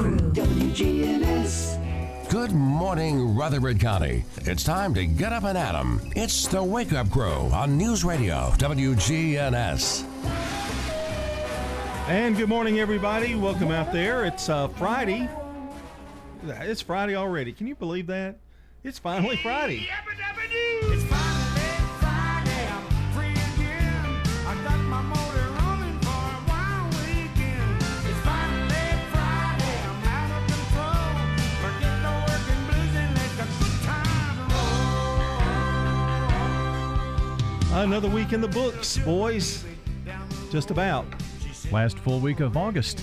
Crew, WGNS. Good morning, Rutherford County. It's time to get up and at 'em. It's the Wake Up Crew on News Radio WGNS. And good morning, everybody. Welcome out there. It's uh, Friday. It's Friday already. Can you believe that? It's finally Friday. Another week in the books, boys. Just about. Last full week of August.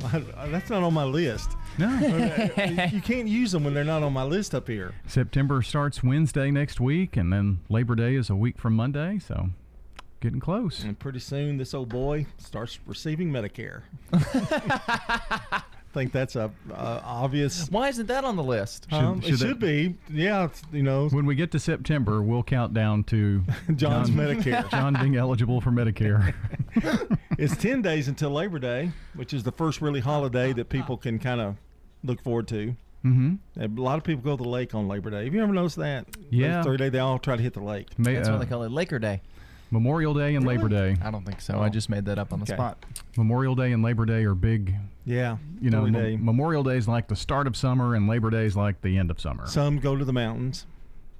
That's not on my list. No. you can't use them when they're not on my list up here. September starts Wednesday next week, and then Labor Day is a week from Monday, so getting close. And pretty soon, this old boy starts receiving Medicare. think that's a, a obvious. Why isn't that on the list? Um, should it should be. Yeah, you know, When we get to September, we'll count down to John's John- Medicare. John being eligible for Medicare. it's 10 days until Labor Day, which is the first really holiday that people can kind of look forward to. mm-hmm. A lot of people go to the lake on Labor Day. Have you ever noticed that? Yeah. Those Three day, they all try to hit the lake. May, That's uh, what they call it, Laker Day. Memorial Day and Labor Day. I don't think so. Oh. I just made that up on the Okay. spot. Memorial Day and Labor Day are big. Yeah. You know, Holy Mem- Memorial Day is like the start of summer, and Labor Day is like the end of summer. Some go to the mountains.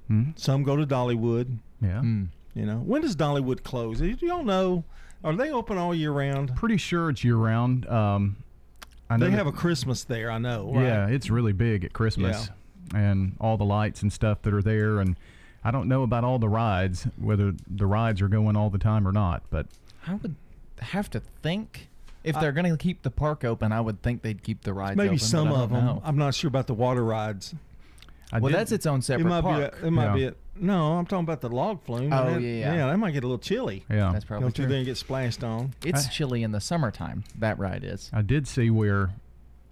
Hmm? Some go to Dollywood. Yeah. Mm. You know, when does Dollywood close? You Do you all know? Are they open all year round? Pretty sure it's year round. Um, I know They that- have a Christmas there. I know. Right? Yeah, it's really big at Christmas, and all the lights and stuff that are there. And I don't know about all the rides, whether the rides are going all the time or not. But I would have to think if they're going to keep the park open, I would think they'd keep the rides Maybe open, but some of them. know. I'm not sure about the water rides. I Well, did- that's its own It separate might park. be. A, it might Yeah. be. A, no, I'm talking about the log flume. Oh, That- yeah, yeah. Yeah, that might get a little chilly. yeah. That's Go probably through true. there and get splashed on. It's I- chilly in the summertime. That ride is. I did see where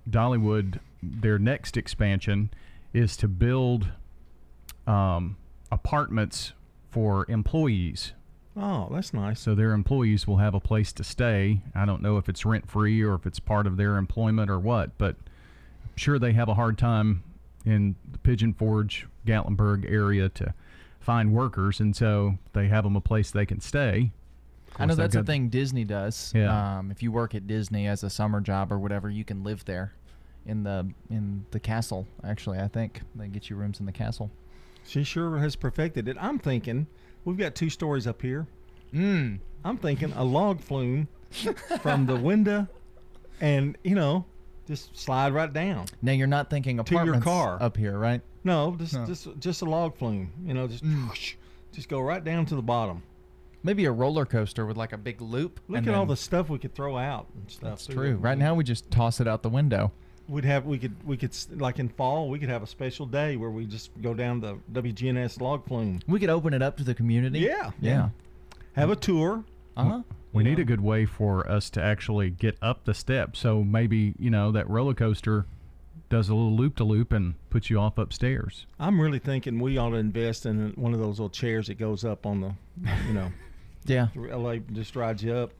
Dollywood, their next expansion, is to build um, apartments for employees. Oh, that's nice. So their employees will have a place to stay. I don't know if it's rent free or if it's part of their employment or what, but I'm sure they have a hard time in the Pigeon Forge, Gatlinburg area to find workers, and so they have them a place they can stay. I know course, they've that's a thing Disney does. Yeah. Um, if you work at Disney as a summer job or whatever, you can live there, in the in the castle. Actually, I think they get you rooms in the castle. She sure has perfected it. I'm thinking we've got two stories up here. Mm. I'm thinking a log flume from the window, and you know, just slide right down. Now you're not thinking apartments To your car. up here, right? No, just No. just just a log flume. You know, just whoosh, just go right down to the bottom. Maybe a roller coaster with like a big loop. Look at all the stuff we could throw out and stuff. That's true. Right now we just toss it out the window. We'd have we could we could like in fall we could have a special day where we just go down the WGNS log flume. We could open it up to the community. Yeah, Yeah. Have a tour. Uh huh. We you need know. a good way for us to actually get up the steps. So maybe, you know, that roller coaster does a little loop to loop and puts you off upstairs. I'm really thinking we ought to invest in one of those little chairs that goes up on the, you know, Yeah. like just rides you up.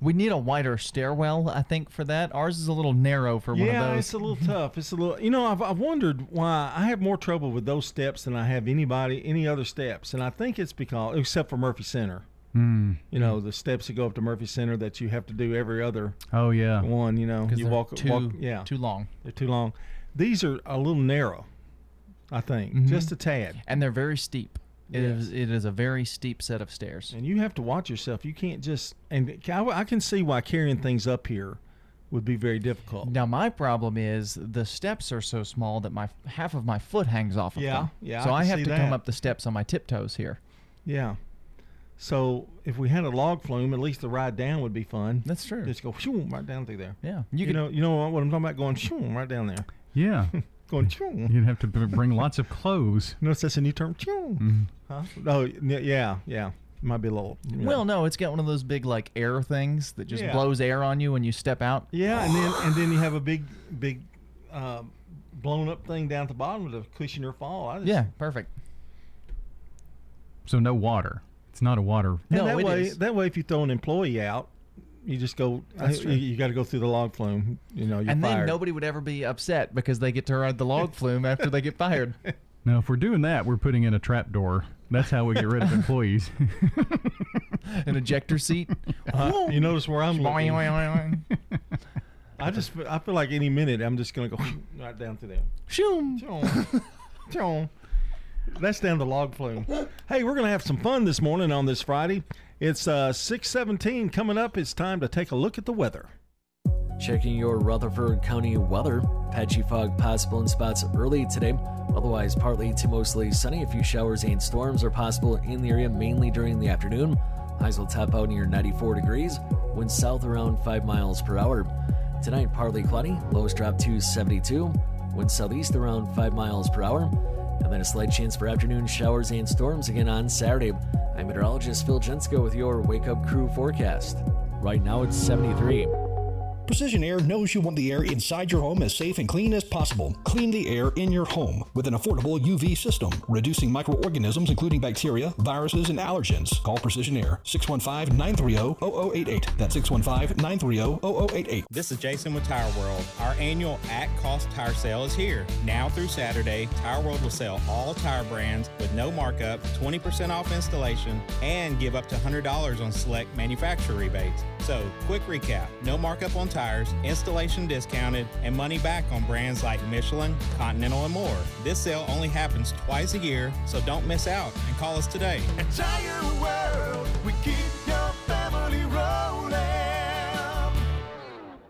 We need a wider stairwell, I think, for that. Ours is a little narrow for one of those. Yeah, it's a little tough. It's a little, you know, I've, I've wondered why I have more trouble with those steps than I have anybody, any other steps. And I think it's because, except for Murphy Center, Hmm. you know, the steps that go up to Murphy Center that you have to do every other Oh, yeah. one, you know, you walk, too, walk, yeah, too long. they're too long. These are a little narrow, I think, Mhm. just a tad. And they're very steep. It Yes. is. It is a very steep set of stairs. And you have to watch yourself. You can't just, and I, I can see why carrying things up here would be very difficult. Now my problem is the steps are so small that my half of my foot hangs off of Yeah, them. yeah, So I I, have to that. come up the steps on my tiptoes here. Yeah. So if we had a log flume, at least the ride down would be fun. That's true. Just go shoom, right down through there. yeah. You, You, could, know, you know what I'm talking about? Going shoom, right down there. Yeah. Going shoom. You'd have to bring lots of clothes. Notice that's a new term. Shoom. Huh? Oh, y- yeah, yeah. Might be a little. you know. Well, no, it's got one of those big like air things that just Yeah. blows air on you when you step out. Yeah, and then and then you have a big, big, uh, blown up thing down at the bottom to cushion your fall. I just, Yeah, perfect. So no water. It's not a water. And No, that it way, is. that way, if you throw an employee out, You just go. That's I- true. You, got to go through the log flume. You know, you're and then fired. nobody would ever be upset because they get to ride the log flume after they get fired. Now, if we're doing that, we're putting in a trap door. That's how we get rid of employees. An ejector seat. Uh, you notice where I'm Boing, looking. boing, boing. I just I feel like any minute I'm just gonna go right down to them. Shoom. Chong. Chong. That's down the log flume. Hey, we're gonna have some fun this morning on this Friday. It's uh, six seventeen coming up. It's time to take a look at the weather. Checking your Rutherford County weather. Patchy fog possible in spots early today. Otherwise, partly to mostly sunny. A few showers and storms are possible in the area, mainly during the afternoon. Highs will top out near 94 degrees. Winds south around 5 miles per hour. Tonight, partly cloudy. Lows drop to 72. Winds southeast around 5 miles per hour. And then a slight chance for afternoon showers and storms again on Saturday. I'm meteorologist Phil Jensko with your Wake Up Crew forecast. Right now, it's 73. Precision Air knows you want the air inside your home as safe and clean as possible. Clean the air in your home with an affordable UV system, reducing microorganisms including bacteria, viruses, and allergens. Call Precision Air 615 930 0088. That's 615 930 0088. This is Jason with Tire World. Our annual at cost tire sale is here. Now through Saturday, Tire World will sell all tire brands with no markup, 20% off installation, and give up to $100 on select manufacturer rebates. So, quick recap no markup on tires, installation discounted, and money back on brands like Michelin, Continental, and more. This sale only happens twice a year, so don't miss out and call us today. World, we keep your family rolling.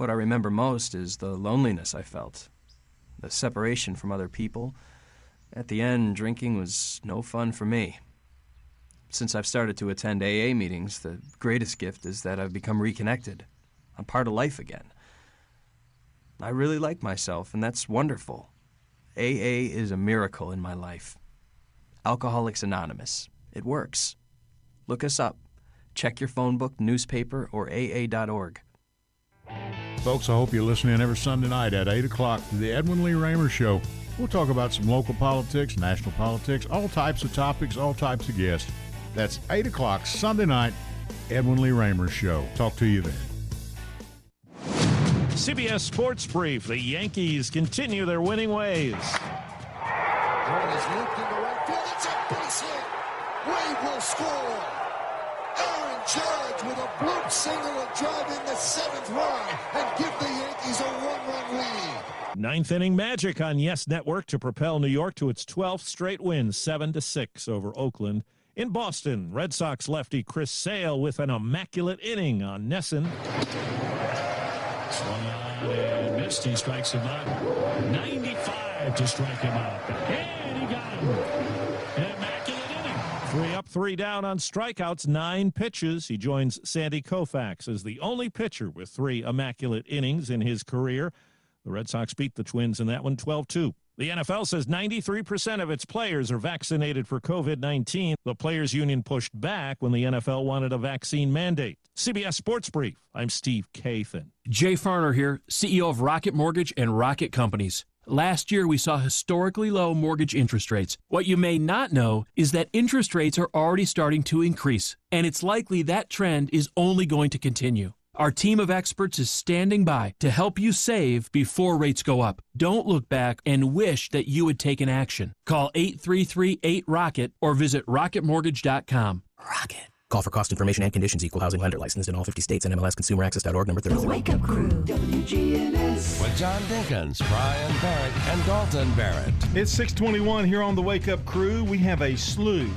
What I remember most is the loneliness I felt, the separation from other people. At the end, drinking was no fun for me. Since I've started to attend AA meetings, the greatest gift is that I've become reconnected. I'm part of life again. I really like myself, and that's wonderful. AA is a miracle in my life. Alcoholics Anonymous. It works. Look us up. Check your phone book, newspaper, or AA.org. Folks, I hope you listen in every Sunday night at 8 o'clock to the Edwin Lee Raymer Show. We'll talk about some local politics, national politics, all types of topics, all types of guests. That's 8 o'clock Sunday night, Edwin Lee Raymer Show. Talk to you then. CBS Sports Brief. The Yankees continue their winning ways. Ball is looped into right field. It's a base hit. Wade will score. Aaron Judge with a bloop single will drive in the seventh run and give the Yankees a one-run lead. Ninth inning magic on Yes Network to propel New York to its 12th straight win, 7 to 6 over Oakland. In Boston, Red Sox lefty Chris Sale with an immaculate inning on NESN. Swung on and missed. He strikes him out. 95 to strike him out. And he got him. An immaculate inning. Three up, three down on strikeouts, nine pitches. He joins Sandy Koufax as the only pitcher with three immaculate innings in his career. The Red Sox beat the Twins in that one 12 2. The NFL says 93% of its players are vaccinated for COVID 19. The Players Union pushed back when the NFL wanted a vaccine mandate. CBS Sports Brief. I'm Steve Kathan. Jay Farner here, CEO of Rocket Mortgage and Rocket Companies. Last year, we saw historically low mortgage interest rates. What you may not know is that interest rates are already starting to increase, and it's likely that trend is only going to continue. Our team of experts is standing by to help you save before rates go up. Don't look back and wish that you had taken action. Call 833 8 Rocket or visit rocketmortgage.com. Rocket. Call for cost information and conditions. Equal housing lender licensed in all 50 states and MLSConsumerAccess.org number 30. The Wake Up Crew, WGNS. With John Dinkins, Brian Barrett, and Dalton Barrett. It's 621 here on the Wake Up Crew. We have a slew,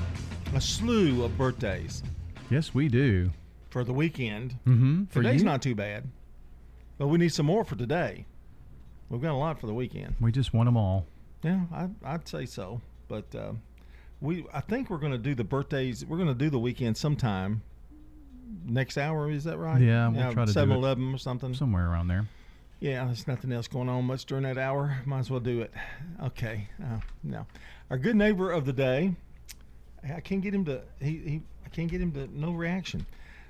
a slew of birthdays Yes, we do. for the weekend. Mm-hmm. For Today's you? not too bad, but we need some more for today. We've got a lot for the weekend. We just want them all. Yeah, I, I'd say so. But uh, we, I think we're going to do the birthdays. We're going to do the weekend sometime next hour. Is that right? Yeah, we'll try to do it 7 Eleven or something. Somewhere around there. Yeah, there's nothing else going on much during that hour. Might as well do it. Okay. Uh, no, our good neighbor of the day. I can't get him to. He, he I can't get him to. No reaction.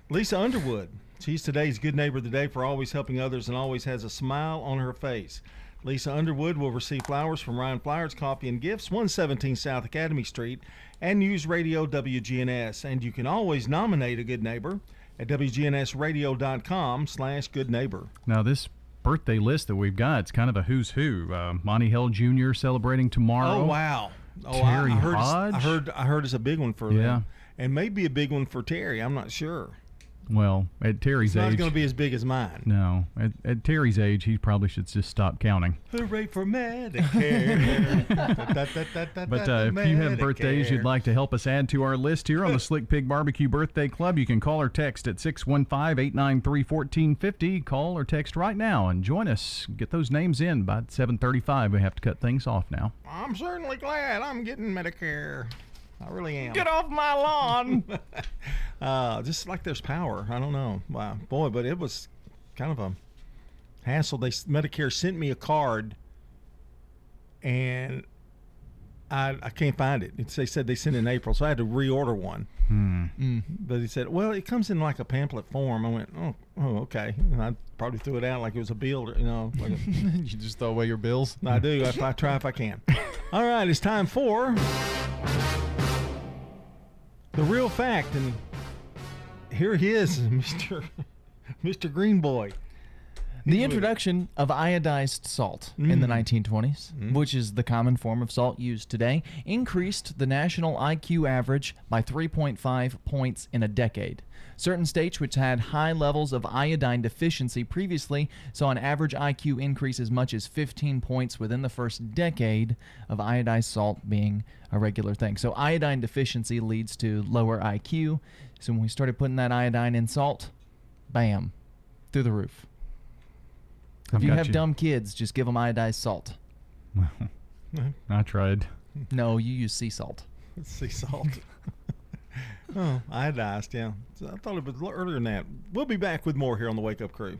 Lisa Underwood. She's today's good neighbor of the day for always helping others and always has a smile on her face. Lisa Underwood will receive flowers from Ryan Flowers Coffee and Gifts, 117 South Academy Street, and News Radio WGNS. And you can always nominate a good neighbor at WGNSradio.com slash good neighbor. Now, this birthday list that we've got, it's kind of a who's who. Uh, Monty Hill Jr. celebrating tomorrow. Oh wow! Oh, Terry I, I heard. It's, Hodge. I heard. I heard it's a big one for Yeah. them, and maybe a big one for Terry. I'm not sure. Well, at Terry's It's not age. going to be as big as mine. no, at, at Terry's age, he probably should just stop counting. Hooray for Medicare! But uh, if you have birthdays you'd like to help us add to our list here on the Slick Pig Barbecue Birthday Club, you can call or text at 615 893 1450. Call or text right now and join us. Get those names in by 735. We have to cut things off now. I'm certainly glad I'm getting Medicare. I really am. Get off my lawn. uh, just like there's power. I don't know. Wow, boy, but it was kind of a hassle. They Medicare sent me a card, and I I can't find it. It's, they said they sent it in April, so I had to reorder one. Hmm. But he said, "Well, it comes in like a pamphlet form." I went, "Oh, oh, okay." And I probably threw it out like it was a bill, or, you know. Like a, you just throw away your bills. I do. If I try, if I can. All right, it's time for the real fact, and here he is, Mister Mister Green Boy. The introduction of iodized salt in the mm-hmm. 1920s, mm-hmm. which is the common form of salt used today, increased the national IQ average by 3.5 points in a decade. Certain states which had high levels of iodine deficiency previously saw an average IQ increase as much as 15 points within the first decade of iodized salt being a regular thing. So iodine deficiency leads to lower IQ. So when we started putting that iodine in salt, bam, through the roof. If I've you have you. dumb kids, just give them iodized salt. I tried. No, you use sea salt. Sea salt. oh, iodized. Yeah, So I thought it was a little earlier than that. We'll be back with more here on the Wake Up Crew.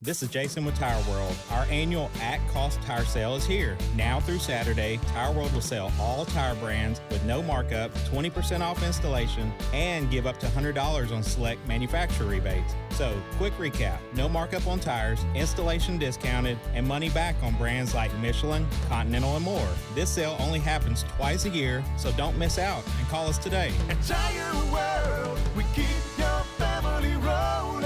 This is Jason with Tire World. Our annual at cost tire sale is here. Now through Saturday, Tire World will sell all tire brands with no markup, 20% off installation, and give up to $100 on select manufacturer rebates. So, quick recap no markup on tires, installation discounted, and money back on brands like Michelin, Continental, and more. This sale only happens twice a year, so don't miss out and call us today. At Tire World, we keep your family rolling.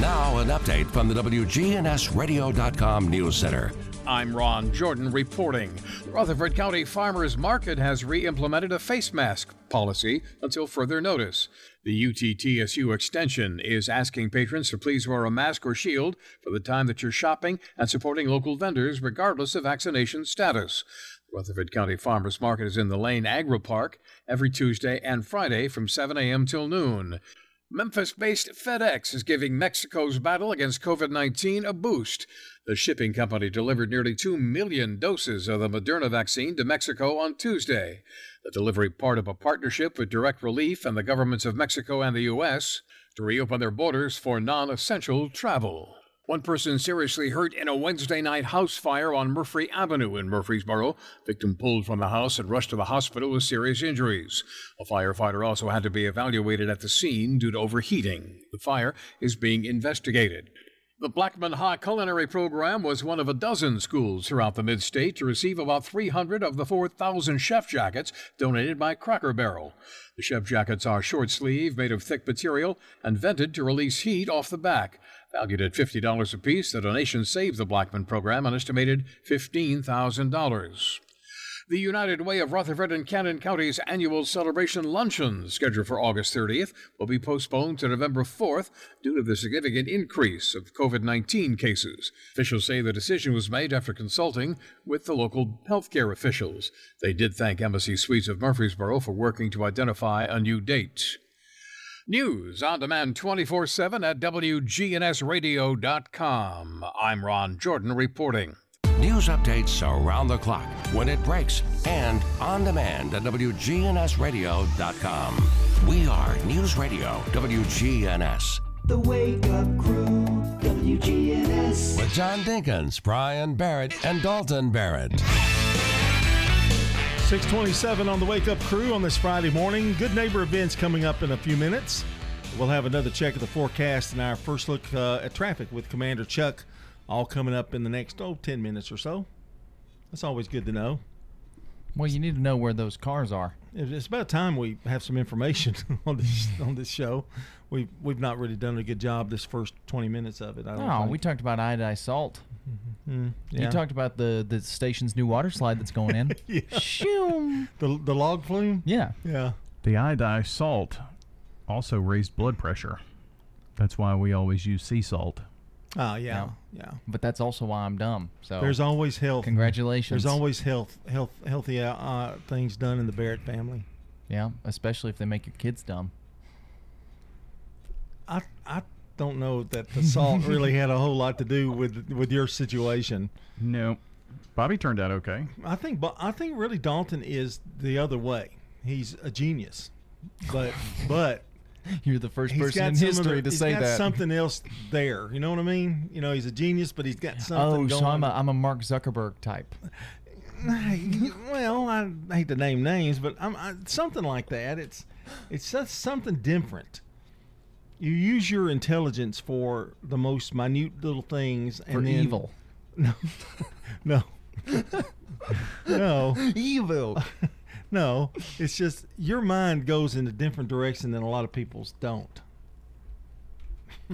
Now, an update from the WGNSradio.com News Center. I'm Ron Jordan reporting. Rutherford County Farmers Market has re implemented a face mask policy until further notice. The UTTSU extension is asking patrons to please wear a mask or shield for the time that you're shopping and supporting local vendors regardless of vaccination status. The Rutherford County Farmers Market is in the Lane Agri Park every Tuesday and Friday from 7 a.m. till noon. Memphis based FedEx is giving Mexico's battle against COVID 19 a boost. The shipping company delivered nearly 2 million doses of the Moderna vaccine to Mexico on Tuesday. The delivery part of a partnership with Direct Relief and the governments of Mexico and the U.S. to reopen their borders for non essential travel. One person seriously hurt in a Wednesday night house fire on Murphy Avenue in Murfreesboro. Victim pulled from the house and rushed to the hospital with serious injuries. A firefighter also had to be evaluated at the scene due to overheating. The fire is being investigated. The Blackman High Culinary Program was one of a dozen schools throughout the mid state to receive about 300 of the 4,000 chef jackets donated by Cracker Barrel. The chef jackets are short sleeve, made of thick material, and vented to release heat off the back. Valued at $50 apiece, the donation saved the Blackman program an estimated $15,000. The United Way of Rutherford and Cannon County's annual celebration luncheon, scheduled for August 30th, will be postponed to November 4th due to the significant increase of COVID 19 cases. Officials say the decision was made after consulting with the local healthcare officials. They did thank Embassy Suites of Murfreesboro for working to identify a new date. News on demand 24 7 at WGNSradio.com. I'm Ron Jordan reporting. News updates around the clock, when it breaks, and on demand at WGNSradio.com. We are News Radio WGNS. The Wake Up Crew, WGNS. With John Dinkins, Brian Barrett, and Dalton Barrett. 627 on the Wake Up Crew on this Friday morning. Good neighbor events coming up in a few minutes. We'll have another check of the forecast and our first look uh, at traffic with Commander Chuck, all coming up in the next, oh, 10 minutes or so. That's always good to know. Well, you need to know where those cars are. It's about time we have some information on this on this show. We've we've not really done a good job this first 20 minutes of it. I don't No, think. we talked about iodized salt. Mm, yeah. You talked about the the station's new water slide that's going in. Yeah. Shoo. the the log flume. Yeah. Yeah. The iodized salt also raised blood pressure. That's why we always use sea salt. Oh yeah, yeah. But that's also why I'm dumb. So There's always health. Congratulations. There's always health, health, healthy uh, uh, things done in the Barrett family. Yeah, especially if they make your kids dumb. I I don't know that the salt really had a whole lot to do with with your situation. No, Bobby turned out okay. I think, but I think really Dalton is the other way. He's a genius, but but You're the first he's person in history to he's say got that. something else there. You know what I mean? You know, he's a genius, but he's got something oh, going. so I'm a, I'm a Mark Zuckerberg type. well, I hate to name names, but I'm I, something like that. It's it's just something different. You use your intelligence for the most minute little things, and For then, evil. No, no, no, evil. No. It's just your mind goes in a different direction than a lot of people's don't.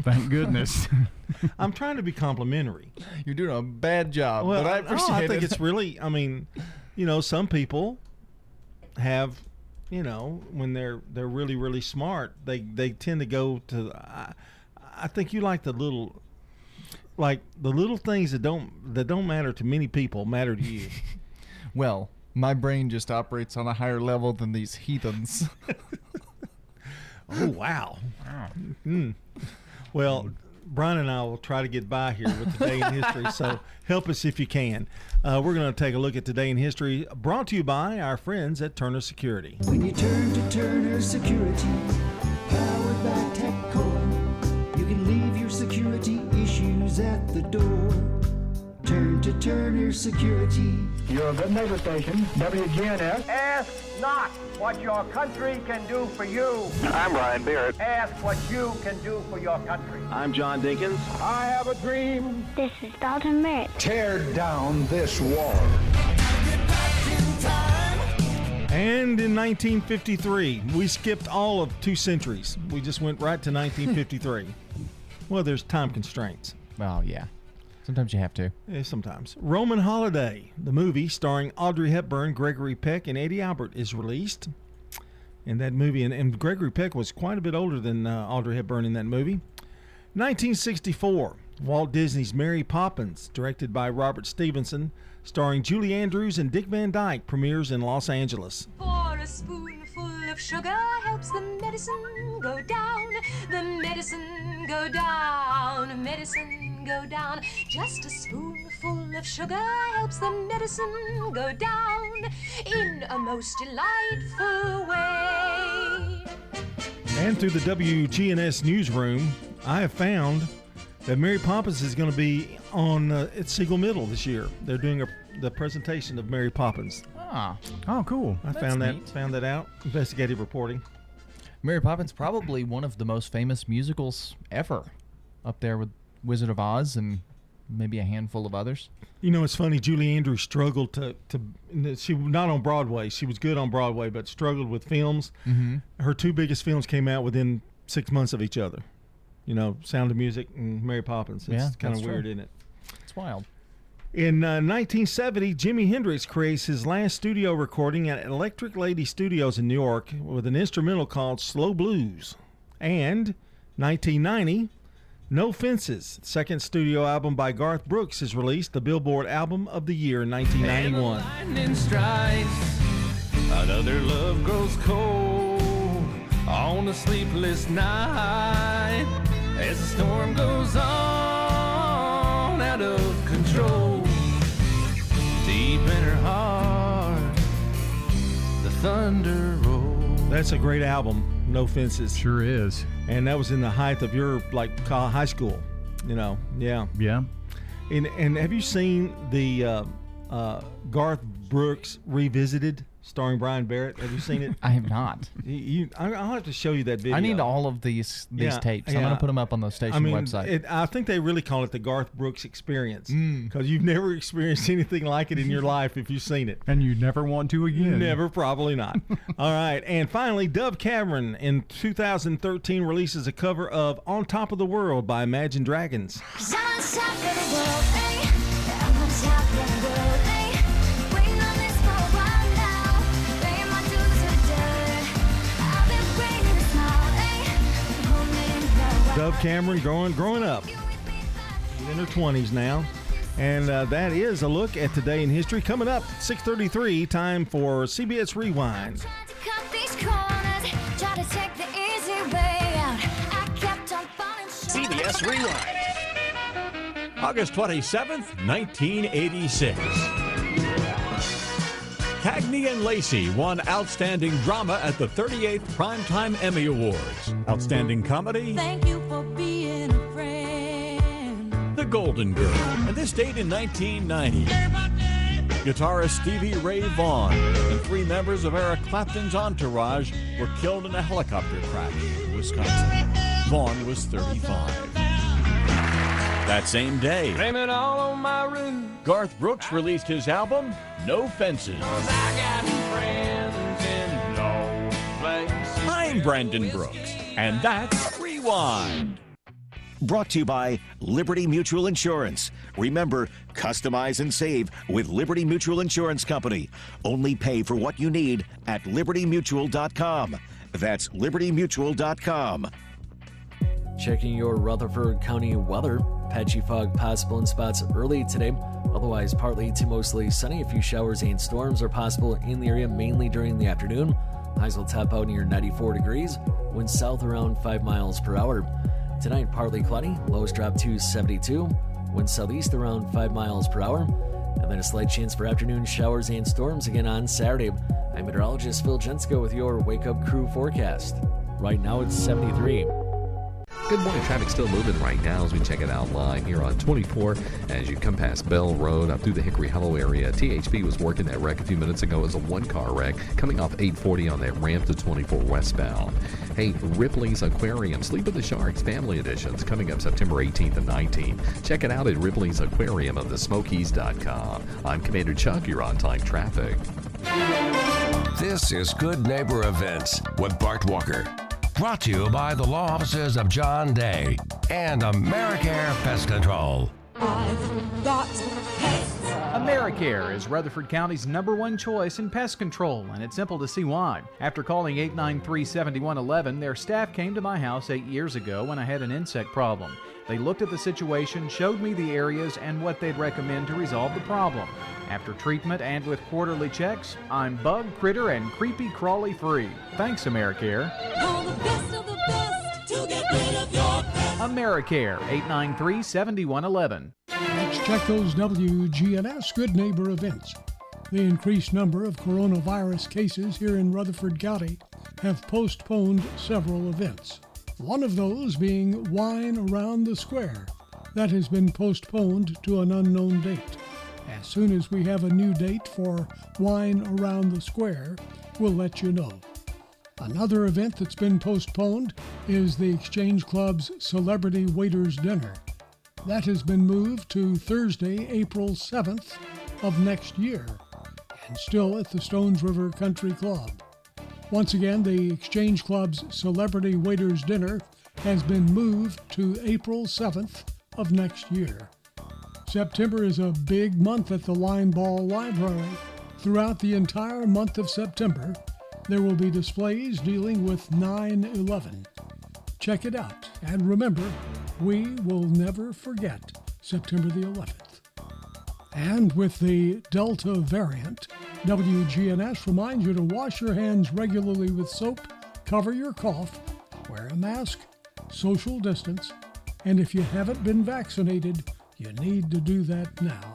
Thank goodness. I'm trying to be complimentary. You're doing a bad job, Well, but I no, appreciate I think it. it's really. I mean, you know, some people have, you know, when they're they're really really smart, they they tend to go to. I, I think you like the little, like the little things that don't that don't matter to many people matter to you. well, my brain just operates on a higher level than these heathens. oh wow! Hmm. Well, Brian and I will try to get by here with today in history. So help us if you can. Uh, we're going to take a look at today in history, brought to you by our friends at Turner Security. When you turn to Turner Security, powered by TechCore, you can leave your security issues at the door. Turn to Turner Security. You're a good neighbor station, WGNS. Ask not what your country can do for you. I'm Ryan Barrett. Ask what you can do for your country. I'm John Dinkins. I have a dream. This is Dalton Merritt. Tear down this wall. And in 1953, we skipped all of two centuries. We just went right to 1953. well, there's time constraints. well, yeah. Sometimes you have to. Yeah, sometimes. Roman Holiday, the movie starring Audrey Hepburn, Gregory Peck, and Eddie Albert, is released. And that movie, and, and Gregory Peck was quite a bit older than uh, Audrey Hepburn in that movie. 1964, Walt Disney's Mary Poppins, directed by Robert Stevenson, starring Julie Andrews and Dick Van Dyke, premieres in Los Angeles. For a spoonful of sugar helps the medicine go down. The medicine go down. Medicine go down. Just a spoonful of sugar helps the medicine go down in a most delightful way. And through the WGNS newsroom, I have found that Mary Poppins is going to be on uh, at Siegel Middle this year. They're doing a, the presentation of Mary Poppins. Ah. Oh, cool. I That's found that neat. found that out. Investigative reporting. Mary Poppins probably one of the most famous musicals ever, up there with Wizard of Oz and maybe a handful of others. You know, it's funny. Julie Andrews struggled to to she not on Broadway. She was good on Broadway, but struggled with films. Mhm. Her two biggest films came out within six months of each other. You know, Sound of Music and Mary Poppins. It's Yeah, kind of true. weird, isn't it? It's wild. In uh, 1970, Jimi Hendrix creates his last studio recording at Electric Lady Studios in New York with an instrumental called Slow Blues. And 1990, No Fences, second studio album by Garth Brooks, is released, the Billboard Album of the Year in 1991. lightning. Another love grows cold on a sleepless night as the storm goes on out of thunder rolls. That's a great album, No Fences. Sure is. And that was in the height of your like high school, you know. Yeah. Yeah. And and have you seen the uh, uh, Garth Brooks revisited starring Brian Barrett? Have you seen it? I have not. You, you I- I'll have to show you that video. I need all of these these Yeah, tapes. I'm gonna put them up on the station I mean, website. It, I think they really call it the Garth Brooks experience Mm. because you've never experienced anything like it in your life if you've seen it. And you never want to again. Never, probably not. All right. And finally, Dove Cameron in 2013 releases a cover of On Top of the World by Imagine Dragons. Dove Cameron growing growing up. She's in her 20s now. And uh, that is a look at today in history. Coming up, 6:33, time for CBS Rewind. Cut these corners, try to take the easy way out. I kept on falling short. CBS Rewind. August 27th, 1986. Cagney and Lacey won Outstanding Drama at the 38th Primetime Emmy Awards. Outstanding Comedy, Thank you for being a friend. The Golden Girl. And this date in 1990. Guitarist Stevie Ray Vaughan and three members of Eric Clapton's entourage were killed in a helicopter crash in Wisconsin. Vaughan was 35. That same day, all on my room. Garth Brooks released his album, No Fences. I got friends in no place. I'm Brandon Brooks, and that's Rewind. Brought to you by Liberty Mutual Insurance. Remember, customize and save with Liberty Mutual Insurance Company. Only pay for what you need at libertymutual.com. That's libertymutual.com. Checking your Rutherford County weather. Patchy fog possible in spots early today. Otherwise, partly to mostly sunny. A few showers and storms are possible in the area, mainly during the afternoon. Highs will top out near 94 degrees. Winds south around 5 miles per hour. Tonight, partly cloudy. Lows drop to 72. Winds southeast around 5 miles per hour. And then a slight chance for afternoon showers and storms again on Saturday. I'm meteorologist Phil Jensko with your Wake Up Crew forecast. Right now it's 73. Good morning. Traffic still moving right now as we check it out live here on 24. As you come past Bell Road up through the Hickory Hollow area, THP was working that wreck a few minutes ago as a one car wreck coming off 840 on that ramp to 24 westbound. Hey, Ripley's Aquarium, Sleep with the Sharks Family Editions coming up September 18th and 19th. Check it out at Ripley's Aquarium of the Smokies.com. I'm Commander Chuck, you're on time traffic. This is Good Neighbor Events with Bart Walker. Brought to you by the law offices of John Day and Americare Pest Control. AmeriCare is Rutherford County's number one choice in pest control, and it's simple to see why. After calling 893 7111, their staff came to my house eight years ago when I had an insect problem. They looked at the situation, showed me the areas, and what they'd recommend to resolve the problem. After treatment and with quarterly checks, I'm bug, critter, and creepy crawly free. Thanks, AmeriCare. AmeriCare, 893 7111. Let's check those WGNS Good Neighbor events. The increased number of coronavirus cases here in Rutherford County have postponed several events. One of those being Wine Around the Square, That has been postponed to an unknown date. As soon as we have a new date for Wine Around the Square, we'll let you know. Another event that's been postponed is the Exchange Club's Celebrity Waiters Dinner. That has been moved to Thursday, April 7th of next year, and still at the Stones River Country Club. Once again, the Exchange Club's Celebrity Waiters Dinner has been moved to April 7th of next year. September is a big month at the Linebaugh Library. Throughout the entire month of September, there will be displays dealing with 9 11. Check it out, and remember, we will never forget September the 11th. And with the Delta variant, WGNS reminds you to wash your hands regularly with soap, cover your cough, wear a mask, social distance, and if you haven't been vaccinated, you need to do that now.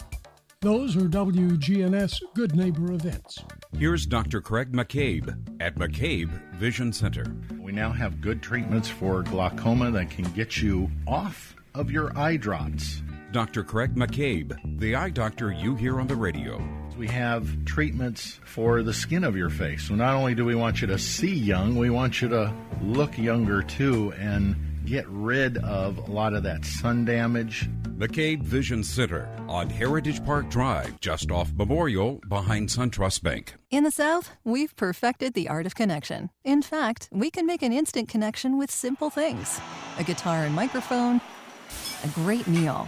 Those are WGNS Good Neighbor events. Here's Dr. Craig McCabe at McCabe Vision Center. We now have good treatments for glaucoma that can get you off of your eye drops. Dr. Craig McCabe, the eye doctor you hear on the radio. We have treatments for the skin of your face. So not only do we want you to see young, we want you to look younger too and get rid of a lot of that sun damage. McCabe Vision Center on Heritage Park Drive, just off Memorial, behind SunTrust Bank. In the South, we've perfected the art of connection. In fact, we can make an instant connection with simple things a guitar and microphone, a great meal,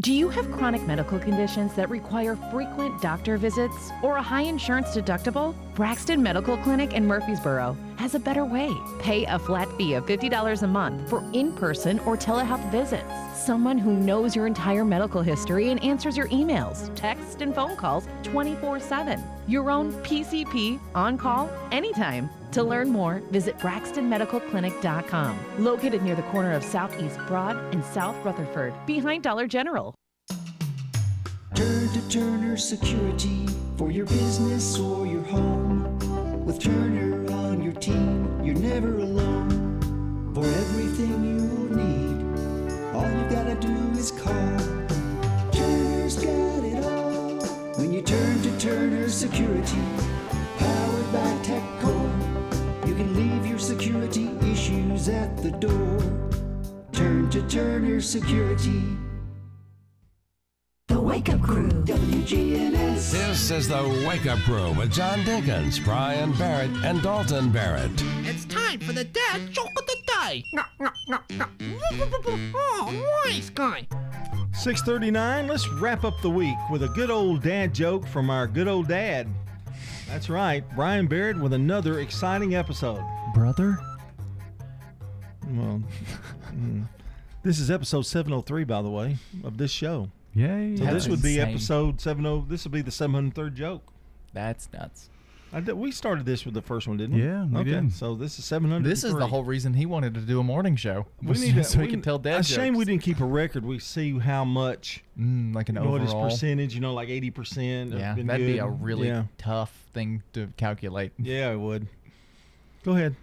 Do you have chronic medical conditions that require frequent doctor visits or a high insurance deductible? Braxton Medical Clinic in Murfreesboro has a better way. Pay a flat fee of $50 a month for in person or telehealth visits. Someone who knows your entire medical history and answers your emails, texts, and phone calls 24 7. Your own PCP on call anytime. To learn more, visit BraxtonMedicalClinic.com, located near the corner of Southeast Broad and South Rutherford, behind Dollar General. Turn to Turner Security for your business or your home. With Turner on your team, you're never alone. For everything you need, all you gotta do is call. Turner's got it all. When you turn to Turner Security, security issues at the door. Turn to Turner Security. The Wake Up Crew, WGNS. This is the Wake Up Crew with John Dinkins, Brian Barrett, and Dalton Barrett. It's time for the dad joke of the day. No, no, no, no. Oh, nice guy. 639, let's wrap up the week with a good old dad joke from our good old dad. That's right, Brian Barrett with another exciting episode. Brother? Well, mm. this is episode 703, by the way, of this show. Yay. So That's this would be insane. episode 70. This would be the 703rd joke. That's nuts. I did, we started this with the first one, didn't we? Yeah, we okay, did. So this is 700. This is the whole reason he wanted to do a morning show. We was need to, so he we- could tell dad A shame jokes. we didn't keep a record. We see how much, Mm, like an you know, what his overall. percentage, you know, like 80%. Yeah, that'd be a really Yeah. tough thing to calculate. Yeah, it would. Go ahead.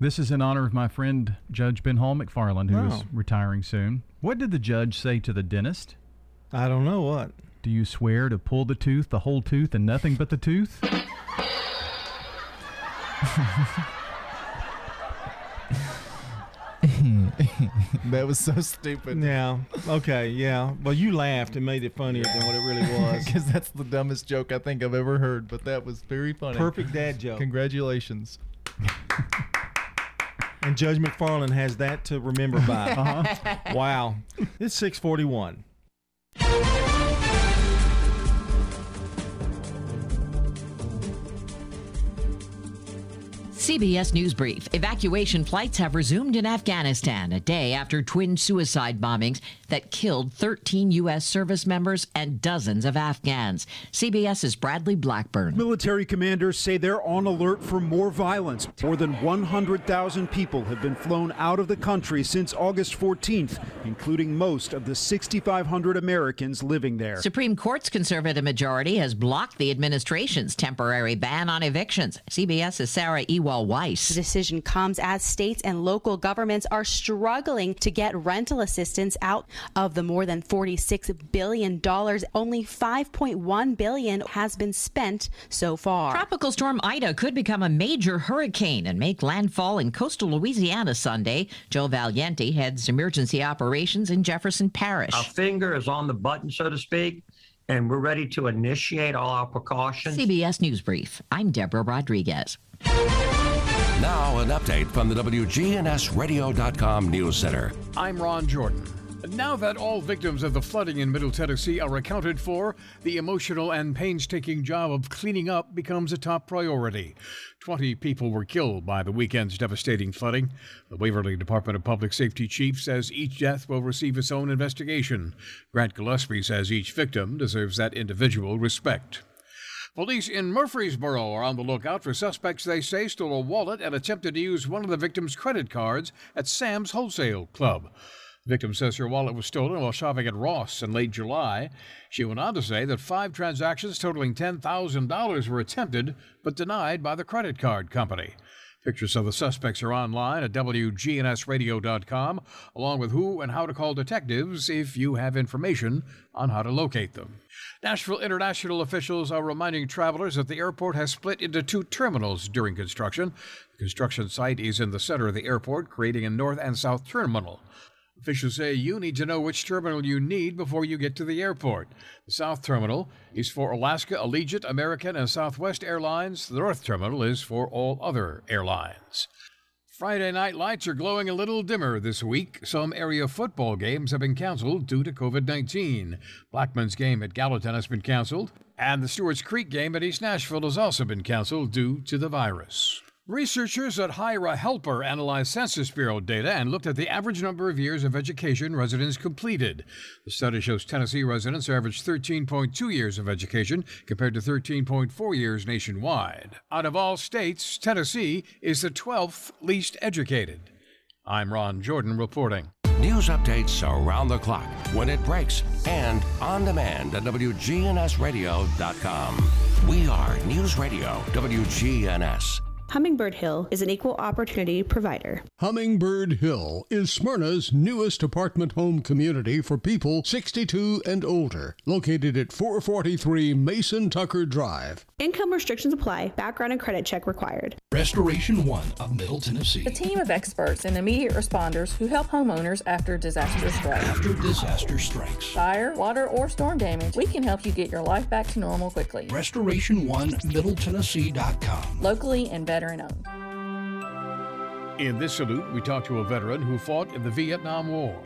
This is in honor of my friend Judge Ben Hall McFarland, who is Wow. retiring soon. What did the judge say to the dentist? I don't know what. Do you swear to pull the tooth, the whole tooth, and nothing but the tooth? that was so stupid. Yeah. Okay. Yeah. Well, you laughed and made it funnier than what it really was. Because that's the dumbest joke I think I've ever heard, but that was very funny. Perfect dad joke. Congratulations. And Judge McFarland has that to remember by. Uh-huh. Wow. It's 641. CBS News Brief. Evacuation flights have resumed in Afghanistan a day after twin suicide bombings that killed 13 U.S. service members and dozens of Afghans. CBS's Bradley Blackburn. Military commanders say they're on alert for more violence. More than 100,000 people have been flown out of the country since August 14th, including most of the 6,500 Americans living there. Supreme Court's conservative majority has blocked the administration's temporary ban on evictions. CBS's Sarah Ewell Weiss. The decision comes as states and local governments are struggling to get rental assistance out of the more than 46 billion dollars. Only 5.1 billion has been spent so far. Tropical storm Ida could become a major hurricane and make landfall in coastal Louisiana Sunday. Joe Valiente heads emergency operations in Jefferson Parish. Our finger is on the button, so to speak, and we're ready to initiate all our precautions. CBS News Brief. I'm Deborah Rodriguez. Now, an update from the WGNSradio.com News Center. I'm Ron Jordan. Now that all victims of the flooding in Middle Tennessee are accounted for, the emotional and painstaking job of cleaning up becomes a top priority. 20 people were killed by the weekend's devastating flooding. The Waverly Department of Public Safety chief says each death will receive its own investigation. Grant Gillespie says each victim deserves that individual respect. Police in Murfreesboro are on the lookout for suspects they say stole a wallet and attempted to use one of the victim's credit cards at Sam's Wholesale Club. The victim says her wallet was stolen while shopping at Ross in late July. She went on to say that five transactions totaling $10,000 were attempted but denied by the credit card company. Pictures of the suspects are online at WGNSradio.com, along with who and how to call detectives if you have information on how to locate them. Nashville International officials are reminding travelers that the airport has split into two terminals during construction. The construction site is in the center of the airport, creating a north and south terminal. Officials say you need to know which terminal you need before you get to the airport. The South Terminal is for Alaska, Allegiant, American, and Southwest Airlines. The North Terminal is for all other airlines. Friday night lights are glowing a little dimmer this week. Some area football games have been canceled due to COVID 19. Blackman's game at Gallatin has been canceled, and the Stewart's Creek game at East Nashville has also been canceled due to the virus. Researchers at HireAHelper analyzed Census Bureau data and looked at the average number of years of education residents completed. The study shows Tennessee residents averaged 13.2 years of education compared to 13.4 years nationwide. Out of all states, Tennessee is the 12th least educated. I'm Ron Jordan reporting. News updates around the clock, when it breaks, and on demand at WGNSradio.com. We are News Radio WGNS. Hummingbird Hill is an equal opportunity provider. Hummingbird Hill is Smyrna's newest apartment home community for people 62 and older, located at 443 Mason Tucker Drive. Income restrictions apply, background and credit check required. Restoration One of Middle Tennessee. A team of experts and immediate responders who help homeowners after disaster strikes. After disaster strikes. Fire, water, or storm damage, we can help you get your life back to normal quickly. Restoration One MiddleTennessee.com. Locally and veteran owned. In this salute, we talk to a veteran who fought in the Vietnam War.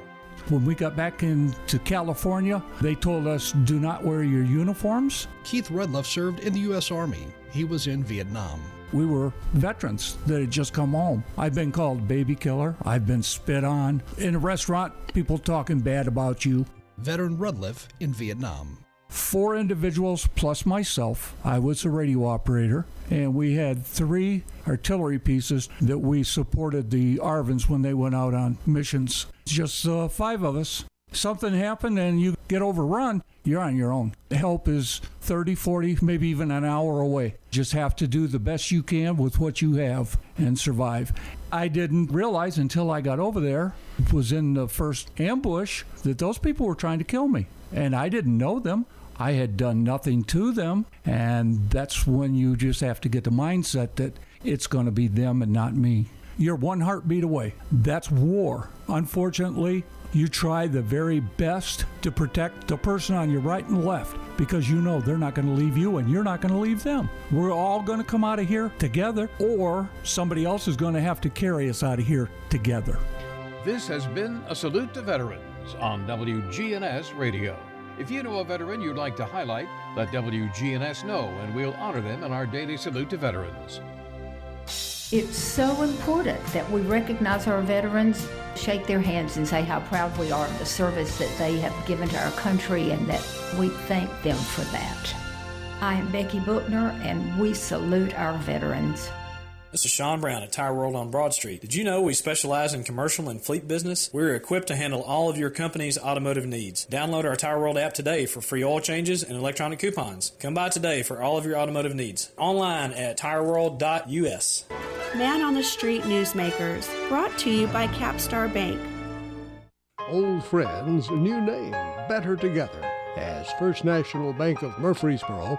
When we got back into California, they told us do not wear your uniforms. Keith Rudloff served in the U.S. Army. He was in Vietnam. We were veterans that had just come home. I've been called baby killer. I've been spit on. In a restaurant, people talking bad about you. Veteran Rudliff in Vietnam. Four individuals plus myself. I was a radio operator, and we had three artillery pieces that we supported the ARVNs when they went out on missions. Just uh, five of us. Something happened and you get overrun, you're on your own. Help is 30, 40, maybe even an hour away. Just have to do the best you can with what you have and survive. I didn't realize until I got over there, was in the first ambush, that those people were trying to kill me. And I didn't know them. I had done nothing to them. And that's when you just have to get the mindset that it's going to be them and not me. You're one heartbeat away. That's war. Unfortunately, you try the very best to protect the person on your right and left because you know they're not going to leave you and you're not going to leave them. We're all going to come out of here together, or somebody else is going to have to carry us out of here together. This has been a salute to veterans on WGNS Radio. If you know a veteran you'd like to highlight, let WGNS know and we'll honor them in our daily salute to veterans. It's so important that we recognize our veterans, shake their hands, and say how proud we are of the service that they have given to our country and that we thank them for that. I am Becky Bookner, and we salute our veterans. This is Sean Brown at Tire World on Broad Street. Did you know we specialize in commercial and fleet business? We're equipped to handle all of your company's automotive needs. Download our Tire World app today for free oil changes and electronic coupons. Come by today for all of your automotive needs. Online at tireworld.us. Man on the Street Newsmakers, brought to you by Capstar Bank. Old friends, new name, better together. As First National Bank of Murfreesboro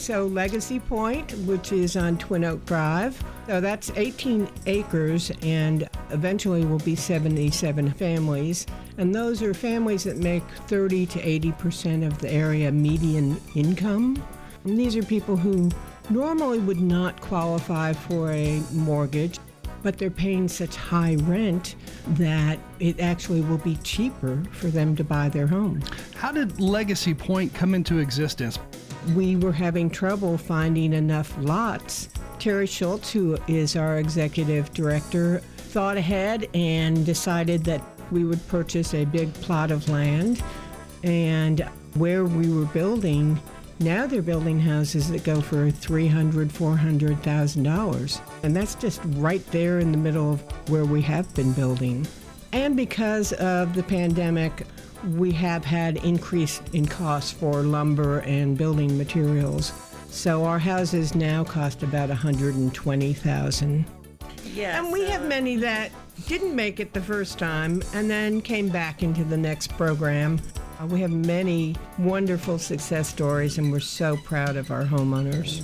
So Legacy Point, which is on Twin Oak Drive, so that's 18 acres and eventually will be 77 families. And those are families that make 30 to 80 percent of the area median income. And these are people who normally would not qualify for a mortgage but they're paying such high rent that it actually will be cheaper for them to buy their home. How did Legacy Point come into existence? We were having trouble finding enough lots. Terry Schultz, who is our executive director, thought ahead and decided that we would purchase a big plot of land. And where we were building, now they're building houses that go for $300,000, $400,000. And that's just right there in the middle of where we have been building. And because of the pandemic, we have had increase in costs for lumber and building materials. So our houses now cost about 120,000. Yes. And we have many that didn't make it the first time and then came back into the next program. Uh, we have many wonderful success stories and we're so proud of our homeowners.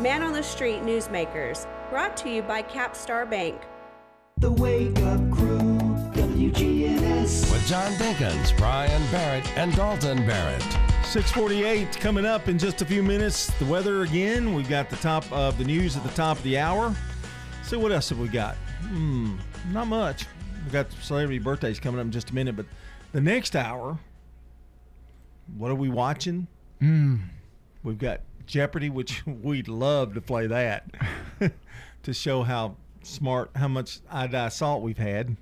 Man on the Street Newsmakers, brought to you by Capstar Bank. The Wake Up Crew, WGNS. With John Dinkins, Brian Barrett, and Dalton Barrett. 648 coming up in just a few minutes. The weather again. We've got the top of the news at the top of the hour. So what else have we got? Hmm, not much. We've got celebrity birthdays coming up in just a minute, but the next hour, what are we watching? Mm. We've got Jeopardy, which we'd love to play that to show how smart, how much iodized salt we've had.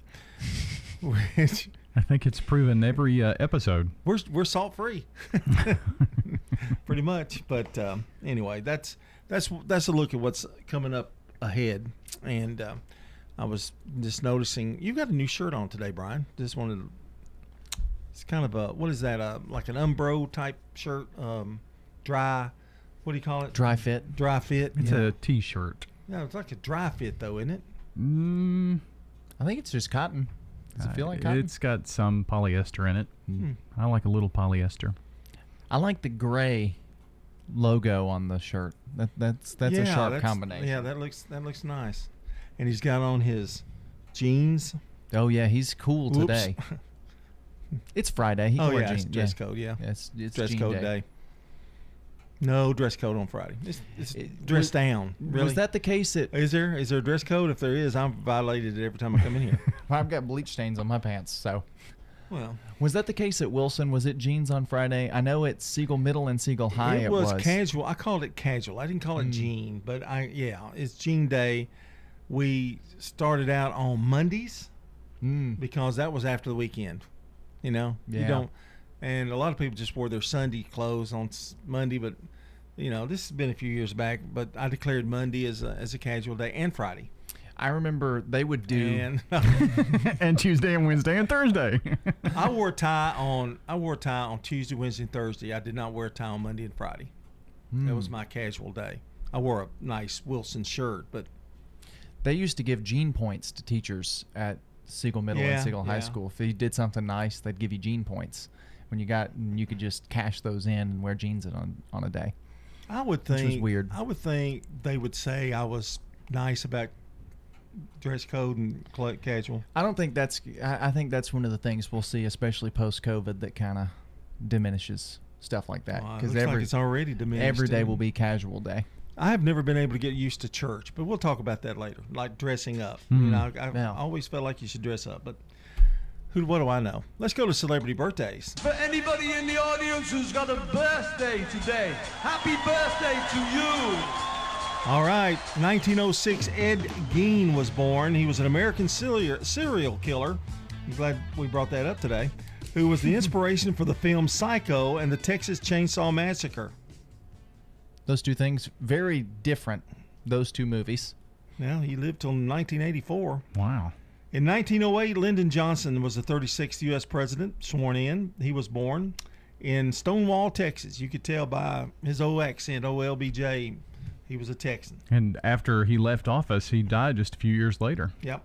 Which I think it's proven every uh, episode. we're we're salt free, pretty much. But um, anyway, that's that's that's a look at what's coming up ahead. And uh, I was just noticing you've got a new shirt on today, Brian. Just wanted to. It's kind of a what is that? Uh, like an Umbro type shirt, um, dry. What do you call it? Dry fit. Dry fit. It's yeah. a T-shirt. Yeah, it's like a dry fit though, isn't it? Mm, I think it's just cotton. Does it feel like cotton? It's got some polyester in it. Hmm. I like a little polyester. I like the gray logo on the shirt. That that's that's a Yeah, sharp that's- combination. Yeah, that looks that looks nice. And he's got on his jeans. Oh yeah, he's cool Oops. today. It's Friday. He can oh yeah, jeans. it's dress yeah. code. Yeah, It's, it's dress code day. day. No dress code on Friday. It's, it's dress was- down. Really? Was that the case at? Is there is there a dress code? If there is, I'm violated it every time I come in here. I've got bleach stains on my pants. So, Well, was that the case at Wilson? Was it jeans on Friday? I know at Siegel Middle and Siegel High it it, was, casual. I called it casual. I didn't call it Mm. jean, but I yeah, it's jean day. We started out on Mondays Mm. because that was after the weekend. You know, you don't, and a lot of people just wore their Sunday clothes on Monday, but you know, this has been a few years back. But I declared Monday as a, as a casual day and Friday. I remember they would do. And and Tuesday and Wednesday and Thursday. I wore a tie on I wore a tie on Tuesday, Wednesday, and Thursday. I did not wear a tie on Monday and Friday. That was Hmm. my casual day. I wore a nice Wilson shirt, but They used to give jean points to teachers at Siegel Middle Yeah, and Siegel High yeah. School. If you did something nice, they'd give you jean points. When you got, and you could just cash those in and wear jeans on on a day. I would Which think was weird. I would think they would say I was nice about dress code and casual. I don't think that's. I, I think that's one of the things we'll see, especially post COVID, that kind of diminishes stuff like that. Well, Because like every it's already diminished, Every day will be casual day. I have never been able to get used to church, but we'll talk about that later. Like dressing up. You Hmm. know, I, I always felt like you should dress up, but who? What do I know? Let's go to celebrity birthdays. For anybody in the audience who's got a birthday today, happy birthday to you. All right, 1906, Ed Gein was born. He was an American serial serial killer. I'm glad we brought that up today. Who was the inspiration for the film Psycho and the Texas Chainsaw Massacre? Those two things very different. Those two movies. Well, he lived till 1984. Wow. In 1908, Lyndon Johnson was the 36th U.S. president, sworn in. He was born in Stonewall, Texas. You could tell by his old accent, OLBJ, he was a Texan. And after he left office, he died just a few years later. Yep.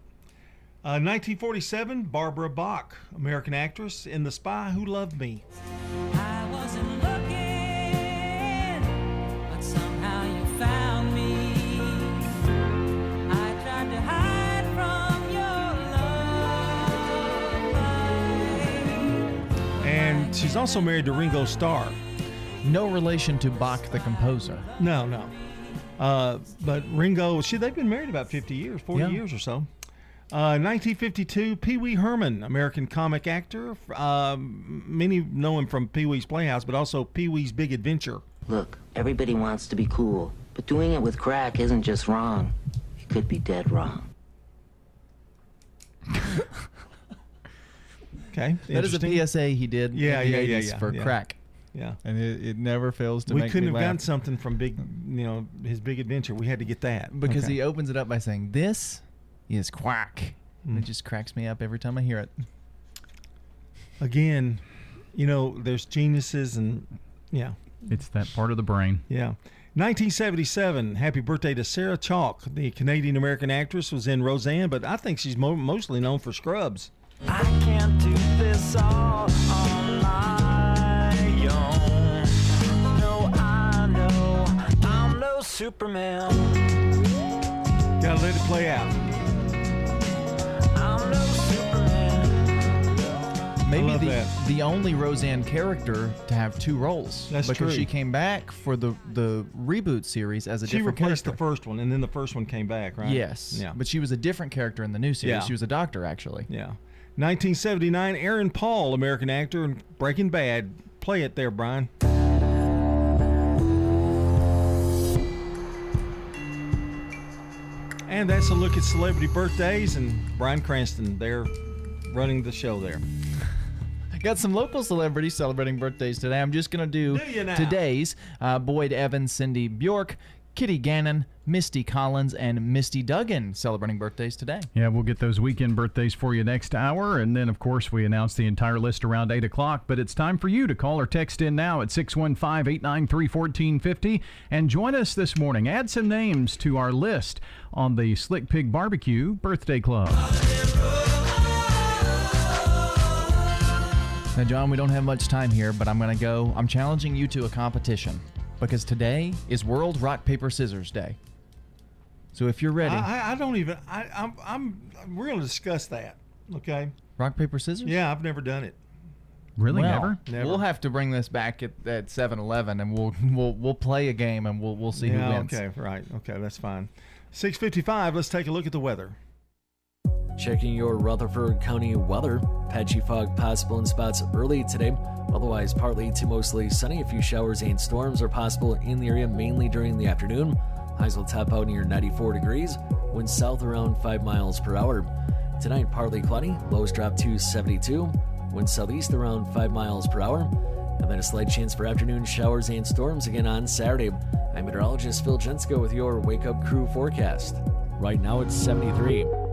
Uh, 1947, Barbara Bach, American actress in The Spy Who Loved Me. Love. She's also married to Ringo Starr. No relation to Bach the composer. No, no. Uh, but Ringo, she they've been married about 50 years, 40 Yeah. years or so. Uh, 1952, Pee Wee Herman, American comic actor. Um, many know him from Pee Wee's Playhouse, but also Pee Wee's Big Adventure. Look, everybody wants to be cool, but doing it with crack isn't just wrong. It could be dead wrong. Okay, That is a. PSA he did. Yeah, in the yeah, yeah, 80s yeah, for yeah. crack. Yeah. and it, it never fails to make it happen. we make couldn't me have laugh. gotten something from Big, you know, his Big Adventure. We had to get that because Okay. he opens it up by saying, "This is quack." And Mm. it just cracks me up every time I hear it. again, you know, there's geniuses and yeah, It's that part of the brain. yeah. 1977, happy birthday to Sarah Chalk, the Canadian American actress, was in Roseanne, but I think she's mo- mostly known for Scrubs. I can't do this all on my own. No, I know I'm no Superman. Gotta let it play out. I'm no Superman. Maybe love the that. the only Roseanne character to have two roles. That's because true. she came back for the the reboot series as a She different replaced character. the first one, and then the first one came back, right? Yes. Yeah. But she was a different character in the new series. Yeah. She was a doctor actually. Yeah. 1979, Aaron Paul, American actor in Breaking Bad. Play it there, Brian. And that's a look at celebrity birthdays and Bryan Cranston there running the show there. I got some local celebrities celebrating birthdays today. I'm just gonna do, Do today's uh, Boyd Evans, Cindy Bjork, Kitty Gannon, Misty Collins, and Misty Duggan celebrating birthdays today. Yeah, we'll get those weekend birthdays for you next hour. And then, of course, we announce the entire list around 8 o'clock. But it's time for you to call or text in now at 615 893 1450 and join us this morning. Add some names to our list on the Slick Pig Barbecue Birthday Club. Now, John, we don't have much time here, but I'm going to go. I'm challenging you to a competition because today is World Rock Paper Scissors Day. So if you're ready, I, I- I don't even. I, I'm. I'm. We're going to discuss that. Okay. rock paper scissors. Yeah, I've never done it. Really? Well, Never? Never. We'll have to bring this back at, at 7-Eleven, and we'll we'll we'll play a game, and we'll we'll see yeah. who wins. Okay. Right. Okay. That's fine. 6:55. Let's take a look at the weather. Checking your Rutherford County weather. Patchy fog possible in spots early today. Otherwise, partly to mostly sunny. A few showers and storms are possible in the area mainly during the afternoon. Highs will top out near 94 degrees. Winds south around 5 miles per hour. Tonight, partly cloudy. Lows drop to 72. Winds southeast around 5 miles per hour. And then a slight chance for afternoon showers and storms again on Saturday. I'm meteorologist Phil Jensko with your Wake Up Crew forecast. Right now it's 73.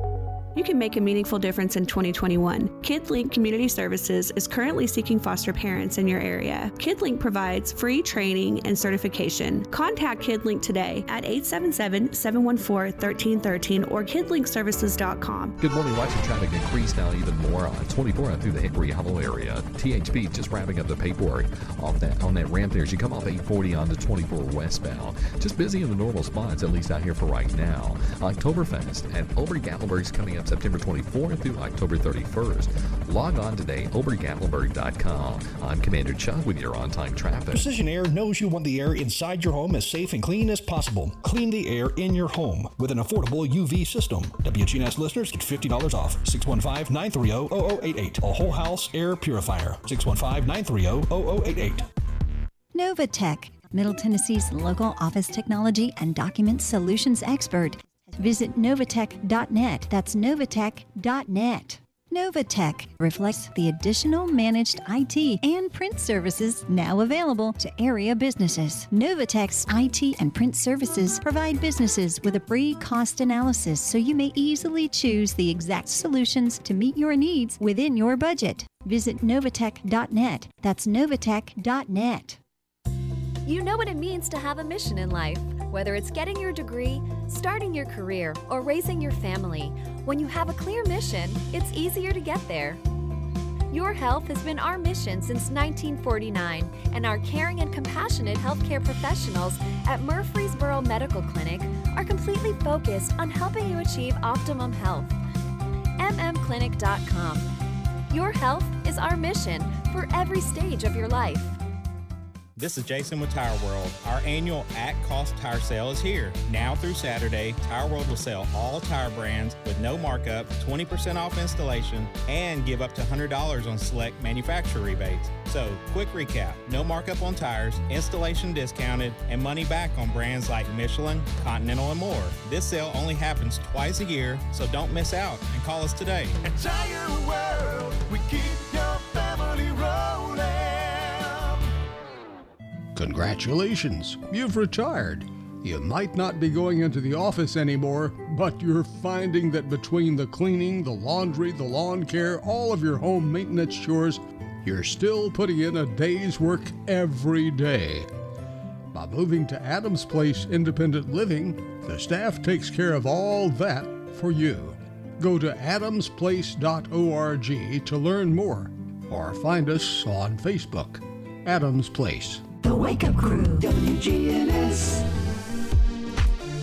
You can make a meaningful difference in 2021. KidLink Community Services is currently seeking foster parents in your area. KidLink provides free training and certification. Contact KidLink today at 877 714 1313 or kidlinkservices.com. Good morning. Watching traffic increase now even more on 24 through the Hickory Hollow area. THP just wrapping up the paperwork off that on that ramp there. As you come off 840 onto 24 westbound. Just busy in the normal spots, at least out here for right now. Oktoberfest at Ober is coming up September 24th through October 31st. Log on today, obergatlinburg.com. I'm Commander Chuck with your on-time traffic. Precision Air knows you want the air inside your home as safe and clean as possible. Clean the air in your home with an affordable UV system. WGNS listeners get $50 off. 615-930-0088. A whole house air purifier. 615-930-0088. Novatech, Middle Tennessee's local office technology and document solutions expert. Visit novatech.net. That's novatech.net. Novatech reflects the additional managed IT and print services now available to area businesses. Novatech's IT and print services provide businesses with a free cost analysis so you may easily choose the exact solutions to meet your needs within your budget. Visit novatech.net. That's novatech.net. You know what it means to have a mission in life, whether it's getting your degree, starting your career, or raising your family. When you have a clear mission, it's easier to get there. Your health has been our mission since 1949, and our caring and compassionate healthcare professionals at Murfreesboro Medical Clinic are completely focused on helping you achieve optimum health. mmclinic.com. Your health is our mission for every stage of your life. This is Jason with Tire World. Our annual at cost tire sale is here. Now through Saturday, Tire World will sell all tire brands with no markup, 20% off installation, and give up to $100 on select manufacturer rebates. So, quick recap no markup on tires, installation discounted, and money back on brands like Michelin, Continental, and more. This sale only happens twice a year, so don't miss out and call us today. Tire World, we keep your family rolling. Congratulations, you've retired. You might not be going into the office anymore, but you're finding that between the cleaning, the laundry, the lawn care, all of your home maintenance chores, you're still putting in a day's work every day. By moving to Adams Place Independent Living, the staff takes care of all that for you. Go to adamsplace.org to learn more or find us on Facebook. Adams Place. The Wake Up Crew, WGNS.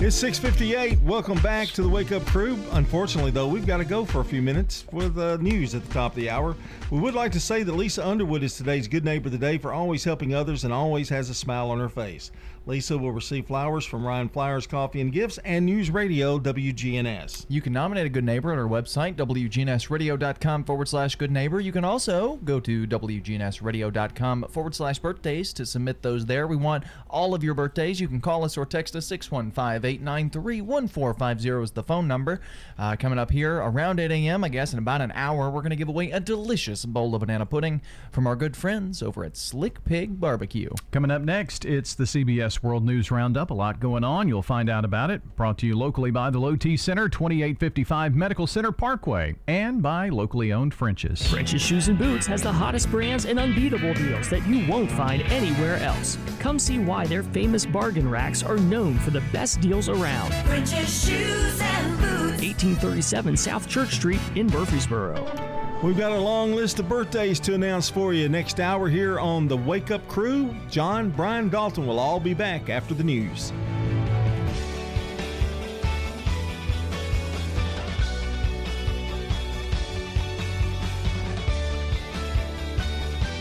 It's 6:58. Welcome back to the Wake Up Crew. Unfortunately, though, we've got to go for a few minutes with uh, news at the top of the hour. We would like to say that Lisa Underwood is today's Good Neighbor of the Day for always helping others and always has a smile on her face. Lisa will receive flowers from Ryan Flowers Coffee and Gifts and News Radio WGNS. You can nominate a good neighbor at our website, WGNSradio.com forward slash good neighbor. You can also go to WGNSradio.com forward slash birthdays to submit those there. We want all of your birthdays. You can call us or text us 615 893 1450 is the phone number. Uh, coming up here around 8 a.m., I guess, in about an hour, we're going to give away a delicious bowl of banana pudding from our good friends over at Slick Pig Barbecue. Coming up next, it's the CBS World News Roundup. A lot going on. You'll find out about it. Brought to you locally by the Low T Center, 2855 Medical Center Parkway, and by locally owned French's. French's Shoes and Boots has the hottest brands and unbeatable deals that you won't find anywhere else. Come see why their famous bargain racks are known for the best deals around. French's Shoes and Boots. 1837 South Church Street in Murfreesboro. We've got a long list of birthdays to announce for you next hour here on the Wake Up Crew. John, Brian, Dalton will all be back after the news.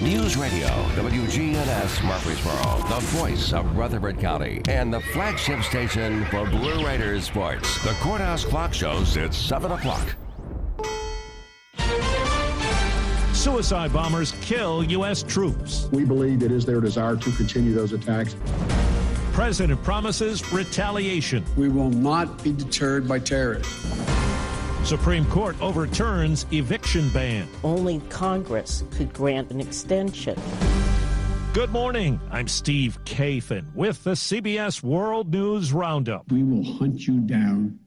News Radio, WGNS Murfreesboro, the voice of Rutherford County, and the flagship station for Blue Raiders sports. The Courthouse Clock shows it's 7 o'clock. Suicide bombers kill U.S. troops. We believe it is their desire to continue those attacks. President promises retaliation. We will not be deterred by terrorists. Supreme Court overturns eviction ban. Only Congress could grant an extension. Good morning. I'm Steve Kathan with the CBS World News Roundup. We will hunt you down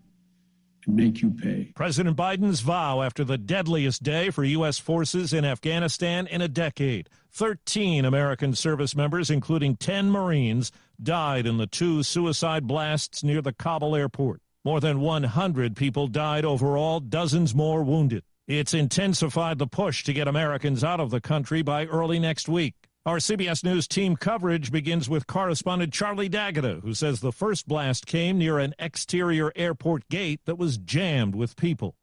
and make you pay. President Biden's vow after the deadliest day for U.S. forces in Afghanistan in a decade. 13 American service members, including 10 Marines, died in the two suicide blasts near the Kabul airport. More than 100 people died overall, dozens more wounded. It's intensified the push to get Americans out of the country by early next week. Our CBS News team coverage begins with correspondent Charlie D'Agata, who says the first blast came near an exterior airport gate that was jammed with people.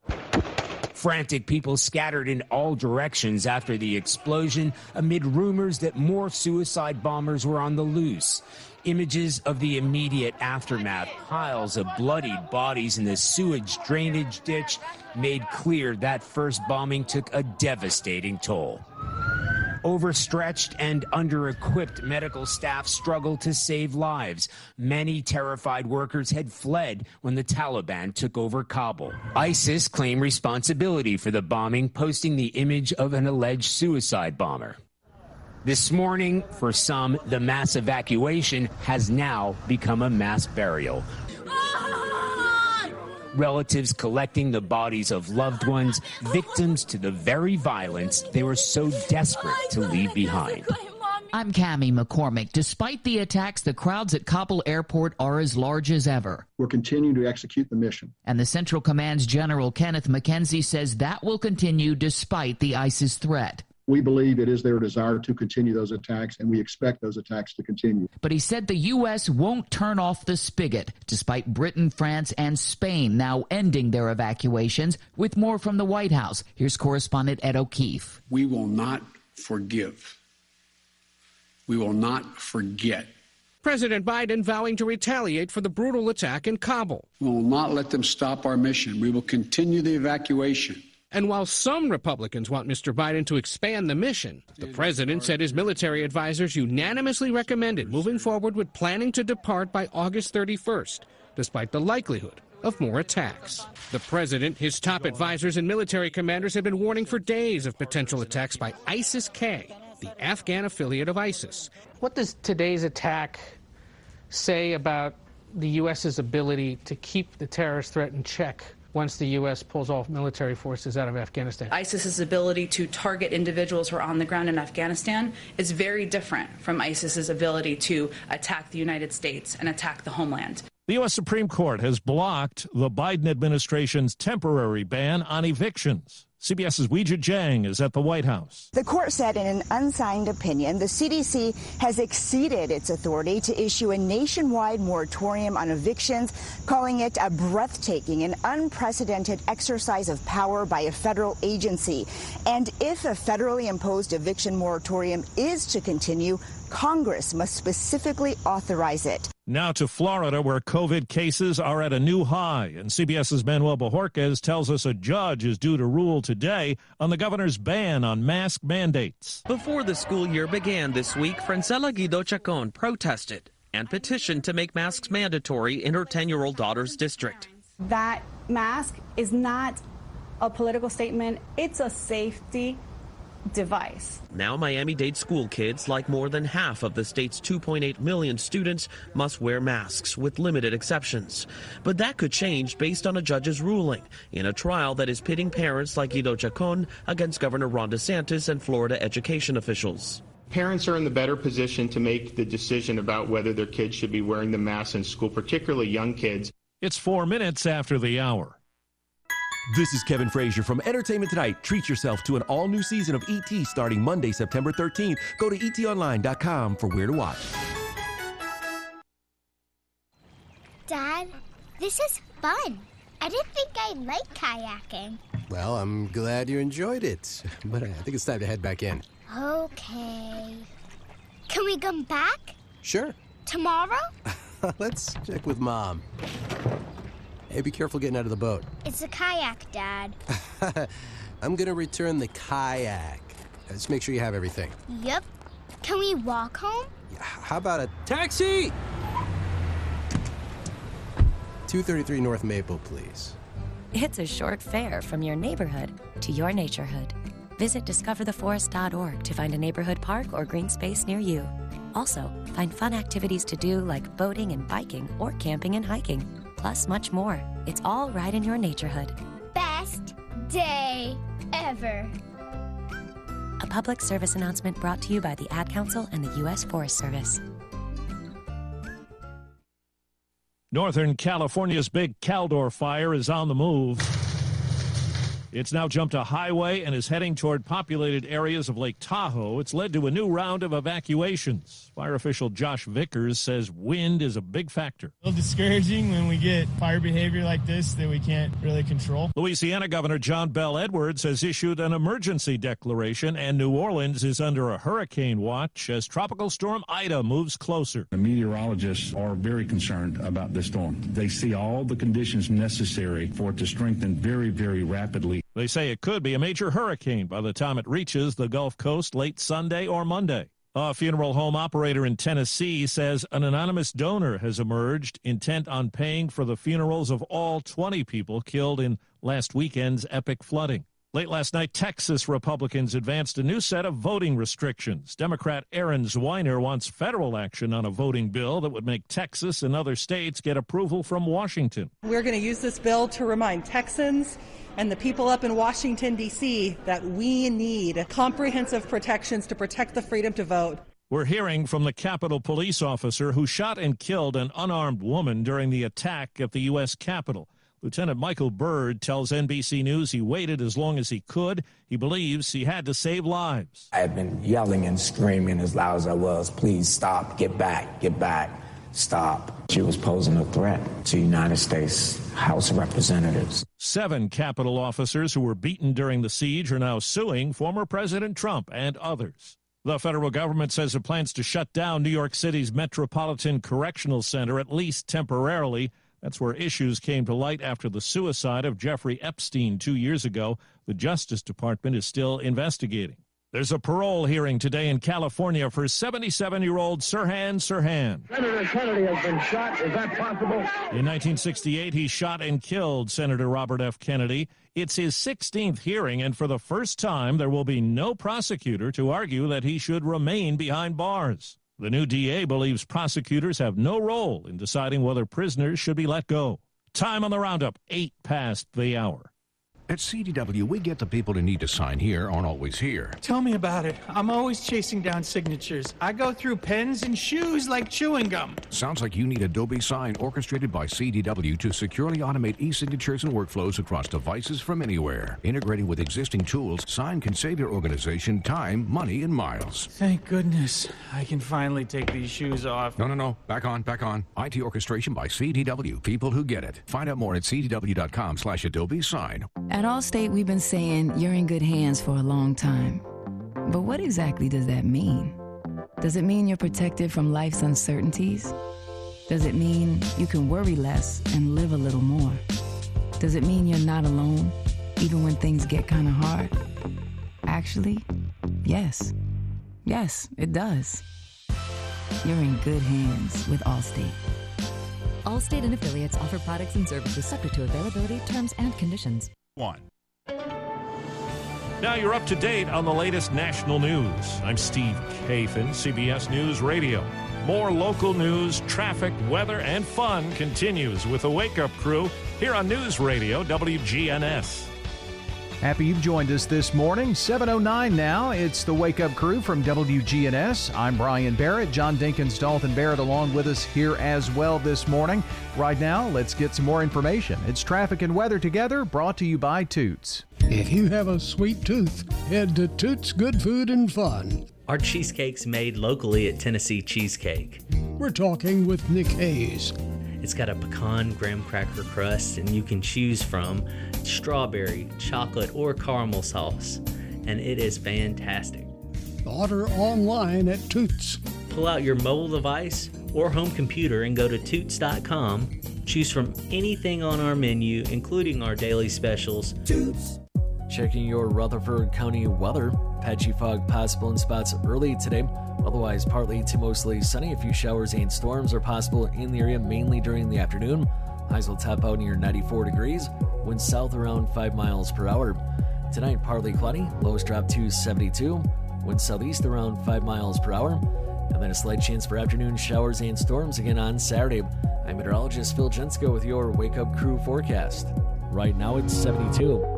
Frantic people scattered in all directions after the explosion amid rumors that more suicide bombers were on the loose. Images of the immediate aftermath, piles of bloodied bodies in the sewage drainage ditch, made clear that first bombing took a devastating toll. Overstretched and under equipped medical staff struggled to save lives. Many terrified workers had fled when the Taliban took over Kabul. ISIS claimed responsibility for the bombing, posting the image of an alleged suicide bomber. This morning, for some, the mass evacuation has now become a mass burial. Ah! Relatives collecting the bodies of loved ones, victims to the very violence they were so desperate to leave behind. I'm Cami McCormick. Despite the attacks, the crowds at Kabul airport are as large as ever. We're continuing to execute the mission. And the Central Command's General Kenneth McKenzie says that will continue despite the ISIS threat. We believe it is their desire to continue those attacks, and we expect those attacks to continue. But he said the U.S. won't turn off the spigot, despite Britain, France, and Spain now ending their evacuations. With more from the White House, here's correspondent Ed O'Keefe. We will not forgive. We will not forget. President Biden vowing to retaliate for the brutal attack in Kabul. We will not let them stop our mission. We will continue the evacuation. And while some Republicans want Mr. Biden to expand the mission, the president said his military advisors unanimously recommended moving forward with planning to depart by August 31st, despite the likelihood of more attacks. The president, his top advisors, and military commanders have been warning for days of potential attacks by ISIS K, the Afghan affiliate of ISIS. What does today's attack say about the U.S.'s ability to keep the terrorist threat in check once the U.S. pulls off military forces out of Afghanistan. ISIS's ability to target individuals who are on the ground in Afghanistan is very different from ISIS's ability to attack the United States and attack the homeland. The U.S. Supreme Court has blocked the Biden administration's temporary ban on evictions. CBS's Weijia Jiang is at the White House. The court said in an unsigned opinion the CDC has exceeded its authority to issue a nationwide moratorium on evictions, calling it a breathtaking and unprecedented exercise of power by a federal agency. And if a federally imposed eviction moratorium is to continue, Congress must specifically authorize it. Now to Florida, where COVID cases are at a new high. And CBS's Manuel Bojorquez tells us a judge is due to rule today on the governor's ban on mask mandates. Before the school year began this week, Francella Guido Chacon protested and petitioned to make masks mandatory in her 10 year old daughter's district. That mask is not a political statement, it's a safety device. Now, Miami Dade school kids, like more than half of the state's 2.8 million students, must wear masks with limited exceptions. But that could change based on a judge's ruling in a trial that is pitting parents like Guido Chacon against Governor Ron DeSantis and Florida education officials. Parents are in the better position to make the decision about whether their kids should be wearing the mask in school, particularly young kids. It's four minutes after the hour. This is Kevin Frazier from Entertainment Tonight. Treat yourself to an all new season of ET starting Monday, September 13th. Go to etonline.com for where to watch. Dad, this is fun. I didn't think I'd like kayaking. Well, I'm glad you enjoyed it, but I think it's time to head back in. Okay. Can we come back? Sure. Tomorrow? Let's check with Mom. Hey, be careful getting out of the boat. It's a kayak, Dad. I'm gonna return the kayak. Just make sure you have everything. Yep. Can we walk home? How about a taxi? 233 North Maple, please. It's a short fare from your neighborhood to your naturehood. Visit discovertheforest.org to find a neighborhood park or green space near you. Also, find fun activities to do like boating and biking or camping and hiking. Plus much more. It's all right in your neighborhood. Best day ever. A public service announcement brought to you by the Ad Council and the U.S. Forest Service. Northern California's big Caldor fire is on the move. It's now jumped a highway and is heading toward populated areas of Lake Tahoe. It's led to a new round of evacuations. Fire official Josh Vickers says wind is a big factor. A little discouraging when we get fire behavior like this that we can't really control. Louisiana Governor John Bell Edwards has issued an emergency declaration, and New Orleans is under a hurricane watch as Tropical Storm Ida moves closer. The meteorologists are very concerned about this storm. They see all the conditions necessary for it to strengthen very, very rapidly. They say it could be a major hurricane by the time it reaches the Gulf Coast late Sunday or Monday. A funeral home operator in Tennessee says an anonymous donor has emerged intent on paying for the funerals of all 20 people killed in last weekend's epic flooding. Late last night, Texas Republicans advanced a new set of voting restrictions. Democrat Erin Zwiener wants federal action on a voting bill that would make Texas and other states get approval from Washington. We're going to use this bill to remind Texans and the people up in Washington, D.C., that we need comprehensive protections to protect the freedom to vote. We're hearing from the Capitol police officer who shot and killed an unarmed woman during the attack at the U.S. Capitol. Lieutenant Michael Byrd tells NBC News he waited as long as he could. He believes he had to save lives. I had been yelling and screaming as loud as I was, please stop, get back, get back, stop. She was posing a threat to United States House of Representatives. Seven Capitol officers who were beaten during the siege are now suing former President Trump and others. The federal government says it plans to shut down New York City's Metropolitan Correctional Center, at least temporarily. That's where issues came to light after the suicide of Jeffrey Epstein two years ago. The Justice Department is still investigating. There's a parole hearing today in California for 77 year old Sirhan Sirhan. Senator Kennedy has been shot. Is that possible? In 1968, he shot and killed Senator Robert F. Kennedy. It's his 16th hearing, and for the first time, there will be no prosecutor to argue that he should remain behind bars. The new DA believes prosecutors have no role in deciding whether prisoners should be let go. Time on the roundup, 8 past the hour. At CDW, we get the people who need to sign here aren't always here. Tell me about it. I'm always chasing down signatures. I go through pens and shoes like chewing gum. Sounds like you need Adobe Sign orchestrated by CDW to securely automate e-signatures and workflows across devices from anywhere. Integrating with existing tools, Sign can save your organization time, money, and miles. Thank goodness. I can finally take these shoes off. No, no, no. Back on, back on. IT orchestration by CDW. People who get it. Find out more at cdw.com slash Adobe Sign. At Allstate, we've been saying you're in good hands for a long time. But what exactly does that mean? Does it mean you're protected from life's uncertainties? Does it mean you can worry less and live a little more? Does it mean you're not alone, even when things get kind of hard? Actually, yes. Yes, it does. You're in good hands with Allstate. Allstate and affiliates offer products and services subject to availability, terms, and conditions. One. Now you're up to date on the latest national news. I'm Steve Kathan, CBS News Radio. More local news, traffic, weather, and fun continues with the Wake Up Crew here on News Radio WGNS. Happy you've joined us this morning. 709 now. It's the Wake Up Crew from WGNS. I'm Brian Barrett. John Dinkins, Dalton Barrett along with us here as well this morning. Right now, let's get some more information. It's traffic and weather together, brought to you by Toots. If you have a sweet tooth, head to Toots Good Food and Fun. Our cheesecake's made locally at Tennessee Cheesecake. We're talking with Nick Hayes. It's got a pecan graham cracker crust, and you can choose from strawberry, chocolate, or caramel sauce, and it is fantastic. Order online at Toots. Pull out your mobile device or home computer and go to Toots.com. Choose from anything on our menu, including our daily specials. Toots. Checking your Rutherford County weather. Patchy fog possible in spots early today. Otherwise, partly to mostly sunny. A few showers and storms are possible in the area, mainly during the afternoon. Highs will top out near 94 degrees. Winds south around 5 miles per hour. Tonight, partly cloudy. Lows drop to 72. Winds southeast around 5 miles per hour. And then a slight chance for afternoon showers and storms again on Saturday. I'm meteorologist Phil Jensko with your Wake Up Crew forecast. Right now it's 72.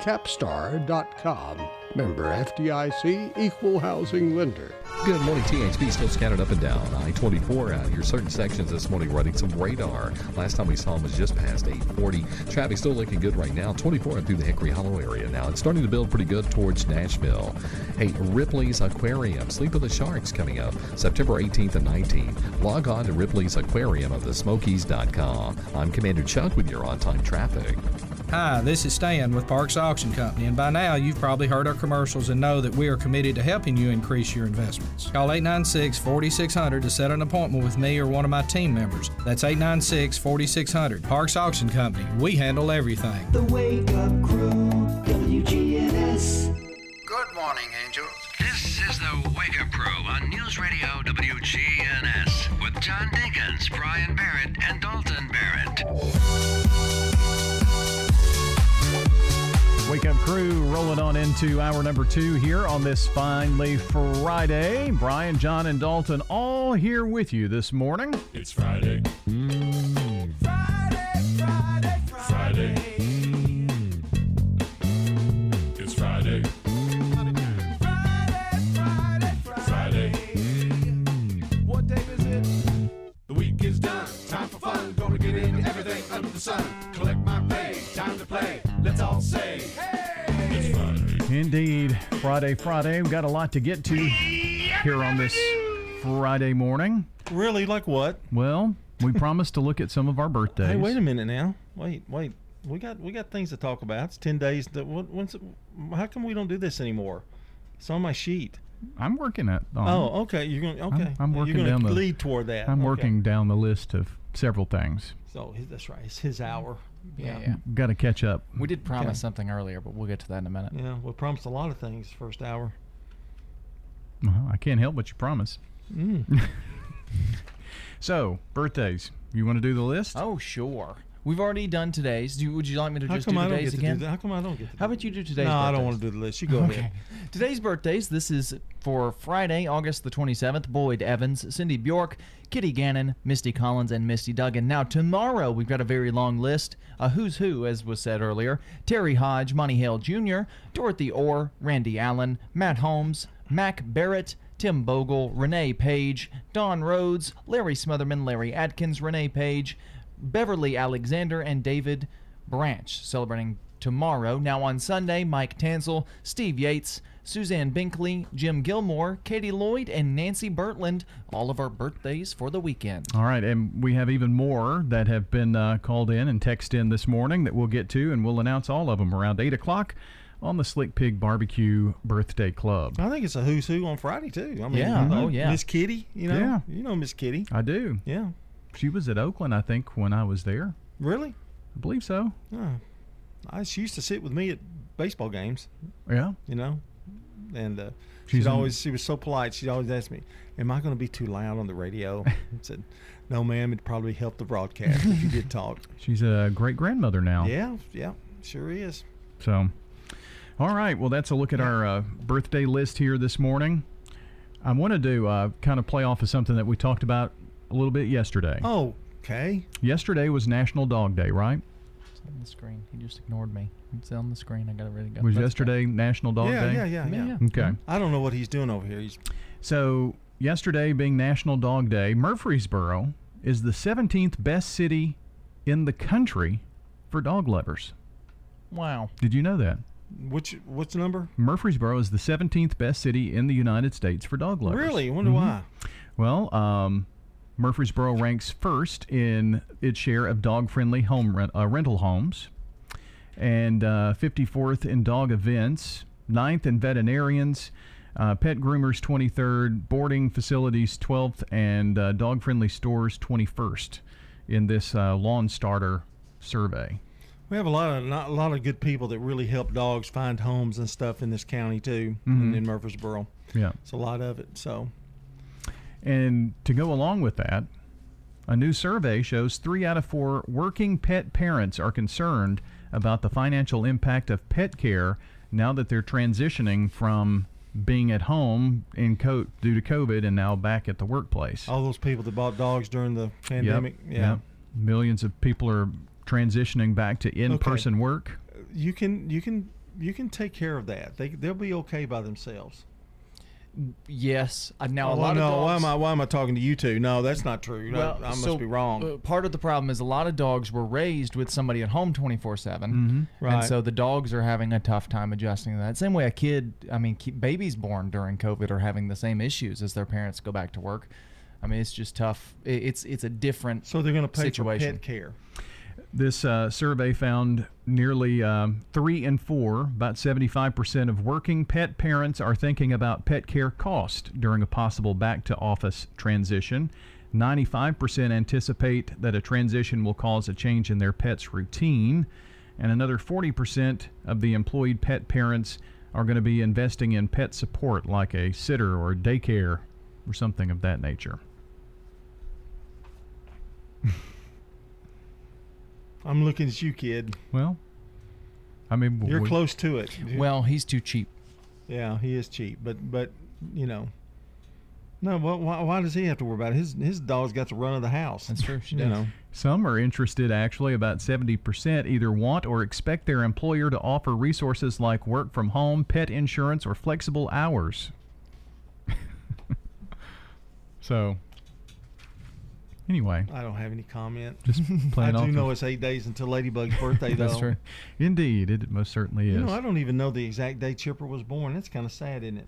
Capstar.com. Member FDIC, equal housing lender. Good morning, THP still scattered up and down. I-24 out here. Certain sections this morning running some radar. Last time we saw them was just past 840. Traffic still looking good right now. 24 through the Hickory Hollow area now. It's starting to build pretty good towards Nashville. Hey, Ripley's Aquarium. Sleep with the Sharks coming up September 18th and 19th. Log on to Ripley's Aquarium of the Smokies.com. I'm Commander Chuck with your on-time traffic. Hi, this is Stan with Parks Auction Company, and by now you've probably heard our commercials and know that we are committed to helping you increase your investments. Call 896 4600 to set an appointment with me or one of my team members. That's 896 4600. Parks Auction Company, we handle everything. The Wake Up Crew, WGNS. Good morning, angels. This is the Wake Up Crew on News Radio WGNS with John Dinkins, Brian Barrett, and Dalton Barrett. Wake Up Crew rolling on into hour number two here on this finally Friday. Brian, John, and Dalton all here with you this morning. It's Friday. Mm. Friday, Friday, Friday. Mm. It's Friday. Friday, Friday, Friday. Mm. What day is it? The week is done. Time for fun. Gonna get into everything under the sun. All say, hey! Indeed. Friday, Friday. We've got a lot to get to here on this Friday morning. Really? Like what? Well, we promised to look at some of our birthdays. Hey, wait a minute now. Wait, wait. We got we got things to talk about. It's ten days. That when's it, how come we don't do this anymore? It's on my sheet. I'm working at. Um, oh, okay. You're going. Okay. I'm, I'm working You're down the lead toward that. I'm okay. working down the list of several things. So that's right. It's his hour. Yeah, yeah. Got to catch up. We did promise Okay. something earlier, but we'll get to that in a minute. Yeah, we promised a lot of things first hour. Uh-huh. I can't help what you promise. Mm. So, birthdays. You want to do the list? Oh, sure. We've already done today's. Do you, would you like me to How just come do I don't today's get to do again? that? How come I don't get to How about you do today's No, I don't birthdays? want to do the list. You go ahead. Today's birthdays. This is for Friday, August the 27th. Boyd Evans, Cindy Bjork, Kitty Gannon, Misty Collins, and Misty Duggan. Now, tomorrow we've got a very long list. A who's who, as was said earlier. Terry Hodge, Monty Hale Jr., Dorothy Orr, Randy Allen, Matt Holmes, Mac Barrett, Tim Bogle, Renee Page, Don Rhodes, Larry Smotherman, Larry Atkins, Renee Page, Beverly Alexander, and David Branch celebrating tomorrow. Now on Sunday, Mike Tansel, Steve Yates, Suzanne Binkley, Jim Gilmore, Katie Lloyd, and Nancy Bertland. All of our birthdays for the weekend. All right, and we have even more that have been uh, called in and texted in this morning that we'll get to, and we'll announce all of them around 8 o'clock on the Slick Pig Barbecue Birthday Club. I think it's a who's who on Friday too. I mean, Yeah. you know, Oh, yeah. Miss Kitty. You know, Yeah. you know Miss Kitty. I do. Yeah. She was at Oakland, I think, when I was there. Really? I believe so. Yeah. I she used to sit with me at baseball games. Yeah. You know, and uh, She's she'd always she was so polite. She'd always ask me, "Am I going to be too loud on the radio?" I said, "No, ma'am. It'd probably help the broadcast if you did talk." She's a great grandmother now. Yeah, yeah, sure is. So, all right. Well, that's a look at our uh, birthday list here this morning. I wanted to uh, kind of play off of something that we talked about a little bit yesterday. Oh, okay. Yesterday was National Dog Day, right? It's on the screen. He just ignored me. It's on the screen. I got to really go. Was That's yesterday National Dog yeah, Day? yeah, yeah, yeah, Okay. I don't know what he's doing over here. He's So, yesterday being National Dog Day, Murfreesboro is the 17th best city in the country for dog lovers. Wow. Did you know that? which what's the number? Murfreesboro is the 17th best city in the United States for dog lovers. Really? I wonder Mhm. why. Well, um, Murfreesboro ranks first in its share of dog-friendly home rent, uh, rental homes, and uh, 54th in dog events, 9th in veterinarians, uh, pet groomers 23rd, boarding facilities 12th, and uh, dog-friendly stores 21st in this uh, LawnStarter survey. We have a lot of not, a lot of good people that really help dogs find homes and stuff in this county too, Mhm. in, in Murfreesboro. Yeah. it's a lot of it. So And to go along with that, a new survey shows three out of four working pet parents are concerned about the financial impact of pet care now that they're transitioning from being at home in co- due to COVID and now back at the workplace. All those people that bought dogs during the pandemic. Yep, yeah. yep. Millions of people are transitioning back to in-person work. You can you can you can take care of that. They they'll be okay by themselves. Yes. Uh, now Oh, a lot no, of dogs. why am I why am I talking to you two? No, that's not true. Well, I, I must so, be wrong. uh, part of the problem is a lot of dogs were raised with somebody at home 24 7. Mhm. Right. And so the dogs are having a tough time adjusting to that. Same way a kid, I mean, babies born during COVID are having the same issues as their parents go back to work. I mean, it's just tough. I- It's it's a different so they're going to pay situation. for pet care. This uh, survey found nearly um, three in four, about 75% of working pet parents are thinking about pet care cost during a possible back to office transition. 95% anticipate that a transition will cause a change in their pet's routine. And another 40% of the employed pet parents are going to be investing in pet support like a sitter or daycare or something of that nature. I'm looking at you, kid. Well, I mean, You're we- close to it. Well, he's too cheap. Yeah, he is cheap, but but you know. No, well, why, why does he have to worry about it? His his dog's got the run of the house. That's true. She you does. know. Some are interested, actually, about 70% either want or expect their employer to offer resources like work from home, pet insurance, or flexible hours. so, anyway, I don't have any comment. Just play I do know it's eight days until Ladybug's birthday, though. that's true. Indeed, it most certainly is. You know, I don't even know the exact day Chipper was born. That's kind of sad, isn't it?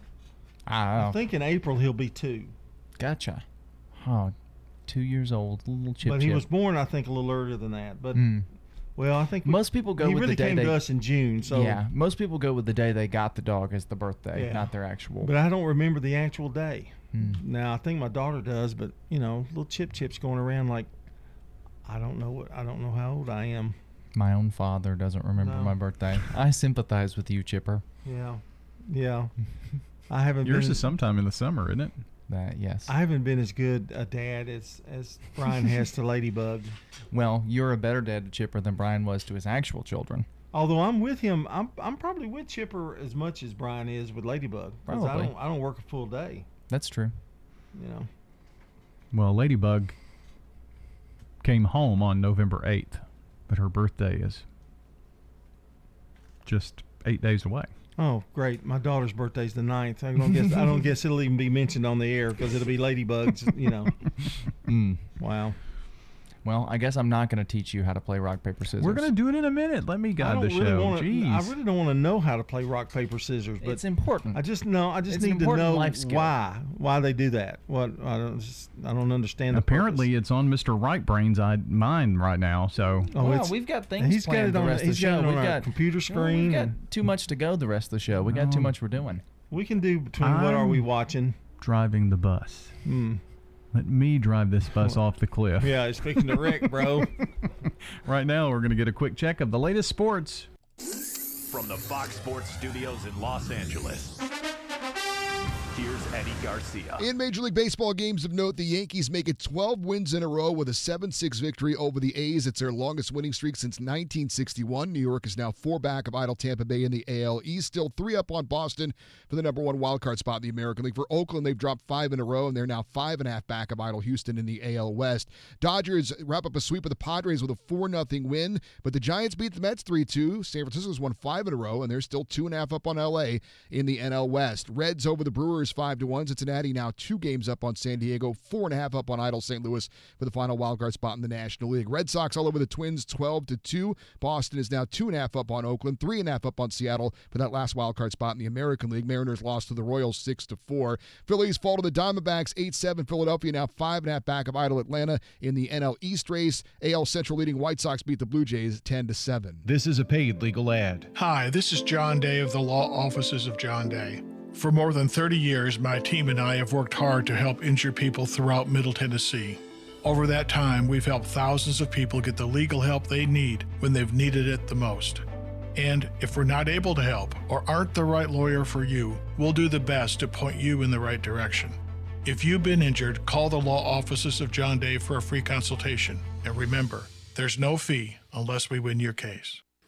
I I think in April he'll be two. Gotcha. Oh, two years old, little chip but chip. he was born, I think, a little earlier than that. But Mm. Well, I think we- most people go He with really the day came they, to us in June. So yeah, most people go with the day they got the dog as the birthday, Yeah. not their actual. But I don't remember the actual day. Hmm. Now I think my daughter does, but you know, little chip chips going around like I don't know what I don't know how old I am. My own father doesn't remember No. my birthday. I sympathize with you, Chipper. Yeah, yeah. I haven't. Yours been, is sometime in the summer, isn't it? That yes. I haven't been as good a dad as as Brian has to Ladybug. Well, you're a better dad to Chipper than Brian was to his actual children. Although I'm with him, I'm I'm probably with Chipper as much as Brian is with Ladybug. 'cause I Probably. don't I don't work a full day. That's true. You know. Well, Ladybug came home on November 8th, but her birthday is just eight days away. Oh, great! My daughter's birthday's the 9th. I don't guess I don't guess it'll even be mentioned on the air because it'll be Ladybug's. You know. Mm. Wow. Well, I guess I'm not going to teach you how to play rock paper scissors. We're going to do it in a minute. Let me I guide the really show. wanna, Jeez. I really don't want to know how to play rock paper scissors, but It's important. I just know. I just It's need to know life why why they do that. What I don't just I don't understand. The Apparently, it's on Mr. Right Brain's eye- mind right now. So, Oh, well, we've got things he's got planned it the on- rest of the show. We've got computer Well, we've got too much to go the rest of the show. We got too Oh. much we're doing. we can do between what are we watching? driving the bus. Hmm. Let me drive this bus off the cliff. Yeah, it's fixing to wreck, bro. Right now, we're going to get a quick check of the latest sports. From the Fox Sports Studios in Los Angeles, here's Eddie Garcia. In Major League Baseball games of note, the Yankees make it 12 wins in a row with a 7 6 victory over the A's. It's their longest winning streak since 1961. New York is now four back of idle Tampa Bay in the AL East, still three up on Boston for the number one wildcard spot in the American League. For Oakland, they've dropped five in a row, and they're now five and a half back of idle Houston in the AL West. Dodgers wrap up a sweep of the Padres with a 4 0 win, but the Giants beat the Mets 3 2. San Francisco's won five in a row, and they're still two and a half up on LA in the NL West. Reds over the Brewers 5 to 1. Cincinnati now two games up on San Diego, four and a half up on idle St. Louis for the final wild card spot in the National League. Red Sox all over the Twins 12 to 2. Boston is now two and a half up on Oakland, three and a half up on Seattle for that last wild card spot in the American League. Mariners lost to the Royals 6 to 4. Phillies fall to the Diamondbacks 8 7. Philadelphia now five and a half back of idle Atlanta in the NL East race. AL Central leading White Sox beat the Blue Jays 10 to 7. This is a paid legal ad. Hi, this is John Day of the Law Offices of John Day. For more than 30 years, my team and I have worked hard to help injured people throughout Middle Tennessee. Over that time, we've helped thousands of people get the legal help they need when they've needed it the most. And if we're not able to help or aren't the right lawyer for you, we'll do the best to point you in the right direction. If you've been injured, call the law offices of John Day for a free consultation. And remember, there's no fee unless we win your case.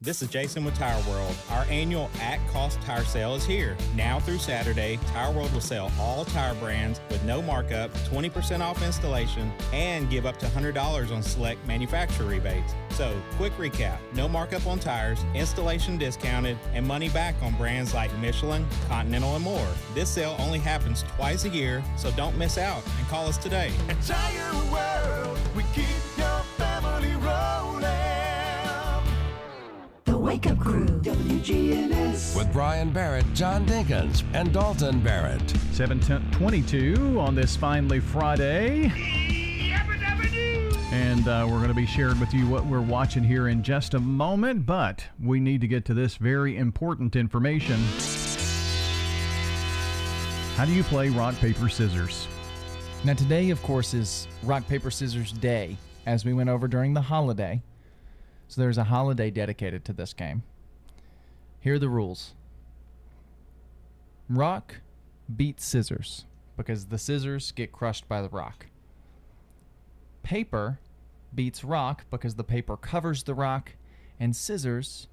This is Jason with Tire World. Our annual at cost tire sale is here. Now through Saturday, Tire World will sell all tire brands with no markup, 20% off installation, and give up to $100 on select manufacturer rebates. So, quick recap no markup on tires, installation discounted, and money back on brands like Michelin, Continental, and more. This sale only happens twice a year, so don't miss out and call us today. At Tire World, we keep your family rolling. The Wake Up Crew, WGNS. With Brian Barrett, John Dinkins, and Dalton Barrett. 722 on this finally Friday. And uh, we're going to be sharing with you what we're watching here in just a moment, but we need to get to this very important information. How do you play rock, paper, scissors? Now, today, of course, is Rock, Paper, Scissors Day, as we went over during the holiday. So there's a holiday dedicated to this game. Here are the rules Rock beats scissors because the scissors get crushed by the rock. Paper beats rock because the paper covers the rock, and scissors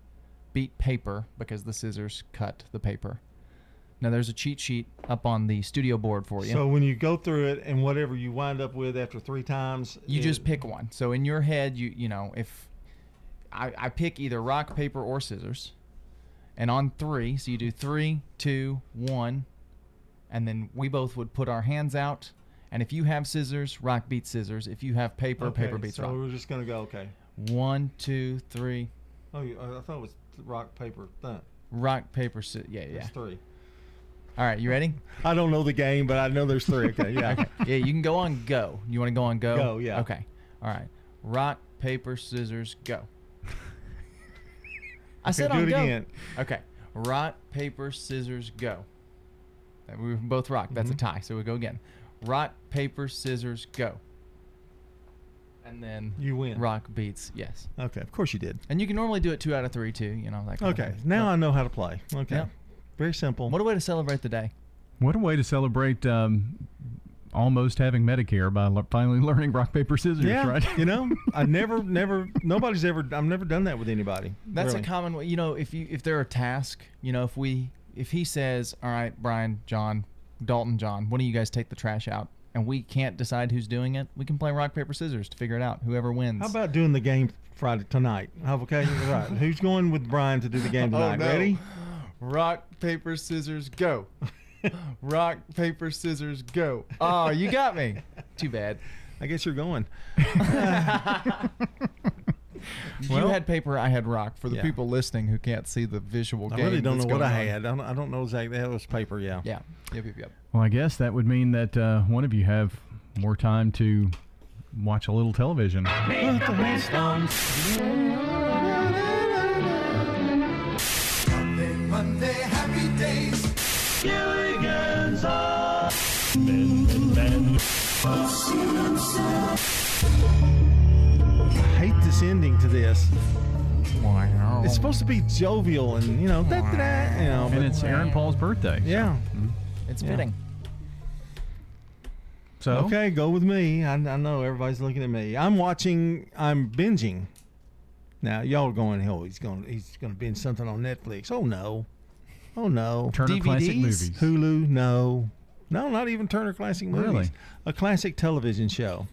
beat paper because the scissors cut the paper. Now, there's a cheat sheet up on the studio board for you. So when you go through it and whatever you wind up with after three times, You it- just pick one. So in your head, you you know if I, I pick either rock, paper, or scissors, and on three, so you do three, two, one, and then we both would put our hands out. And if you have scissors, rock beats scissors. If you have paper, Okay, paper beats so rock. So we're just gonna go okay. One, two, three. Oh, I thought it was rock paper. That. Rock, paper, scissors. Yeah, yeah. That's three. All right, you ready? I don't know the game, but I know there's three. Okay, yeah. okay. Yeah, you can go on go. You want to go on go? Go, yeah. Okay. All right. Rock, paper, scissors, go. I Okay, said do on it go. again. Okay. Rock, paper, scissors, go. Uh, We both rock. That's Mhm. a tie. So we go again. Rock, paper, scissors, go. And then You win. Rock beats. Yes. Okay, of course you did. And you can normally do it two out of three too. You know like. Okay, Of now But- I know how to play. Okay, Yeah. very simple. What a way to celebrate the day. What a way to celebrate um, almost having Medicare by le- finally learning rock, paper, scissors, yeah, right? you know, I never, never, nobody's ever, I've never done that with anybody. That's really. a common way. You know, if you if they're a task, you know, if we if he says, "All right, Brian, John, Dalton, John, one of you guys take the trash out," and we can't decide who's doing it, we can play rock paper scissors to figure it out. Whoever wins. How about doing the game Friday tonight? How- Okay, right. Who's going with Brian to do the game Oh, tonight? no. Ready? Rock paper scissors go. rock paper scissors go. Oh, you got me. Too bad. I guess you're going. you Well- had paper, I had rock. For the Yeah. people listening who can't see the visual I game, really don't know that's what I going on. had. I don't, I don't know exactly. That was paper. Yeah. Yeah. Yep. Yep. Yep. Well, I guess that would mean that uh, one of you have more time to watch a little television. Island. Ben, I hate this ending to this. Wow. It's supposed to be jovial and you know, da, da, da, you know. And but- it's Aaron Paul's birthday. so- Yeah. It's Yeah. fitting. So Okay, go with me. I, I know everybody's looking at me. I'm watching. I'm binging. Now y'all are going. Oh, he's going. He's going to binge something on Netflix. Oh no. Oh no. Turner Classic DVDs? Movies. Hulu. No. No, not even Turner Classic Movies. Really? A classic television show.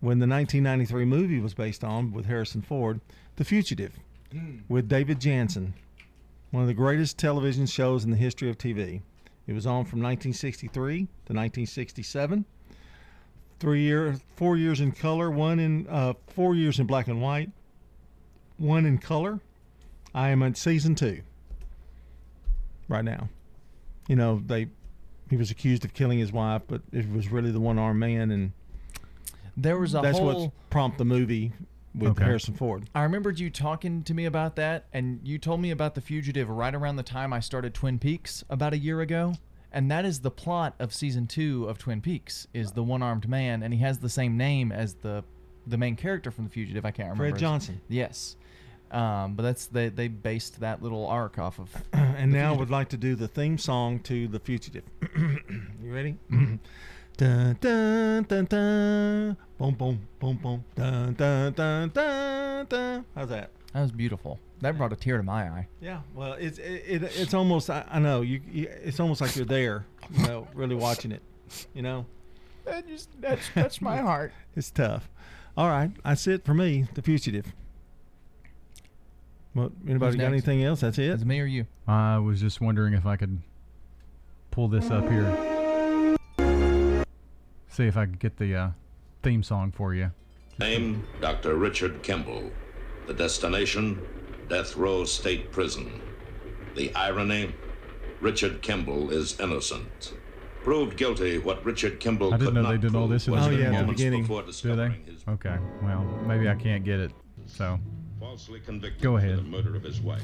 When the 1993 movie was based on with Harrison Ford, The Fugitive. with David Janssen, one of the greatest television shows in the history of TV. It was on from 1963 to 1967. Three years, four years in color, one in uh, four years in black and white, one in color. I am at season two right now. You know, they he was accused of killing his wife, but it was really the one armed man, and There was a that's whole. what prompted the movie with Okay. Harrison Ford. I remembered you talking to me about that, and you told me about The Fugitive right around the time I started Twin Peaks about a year ago. And that is the plot of season two of Twin Peaks is the one-armed man, and he has the same name as the the main character from The Fugitive. I can't remember. Fred Johnson. Yes, um, but that's they they based that little arc off of. and now Fugitive. would like to do the theme song to The Fugitive. you ready? dun, dun, dun, dun. Boom, boom, boom, boom. Dun, dun, dun, dun, dun. How's that? That was beautiful. That brought a tear to my eye. Yeah, well, it's it, it, it's almost I, I know you, you it's almost like you're there, you know, really watching it, you know. That just that's that's my heart. It's tough. All right, that's it for me. The Fugitive. Well, anybody Who's got next? anything else? That's it. Is me or you? I was just wondering if I could pull this up here. See if I could get the uh, theme song for you. Name Dr. Richard Kimball. The destination Death Row State Prison. The irony Richard Kimball is innocent. Proved guilty what Richard Kimball I didn't could know not they did all prove this in was the in beginning. moments before Do discovering they? Okay. Well, maybe I can't get it. So falsely convicted Go for ahead. the murder of his wife.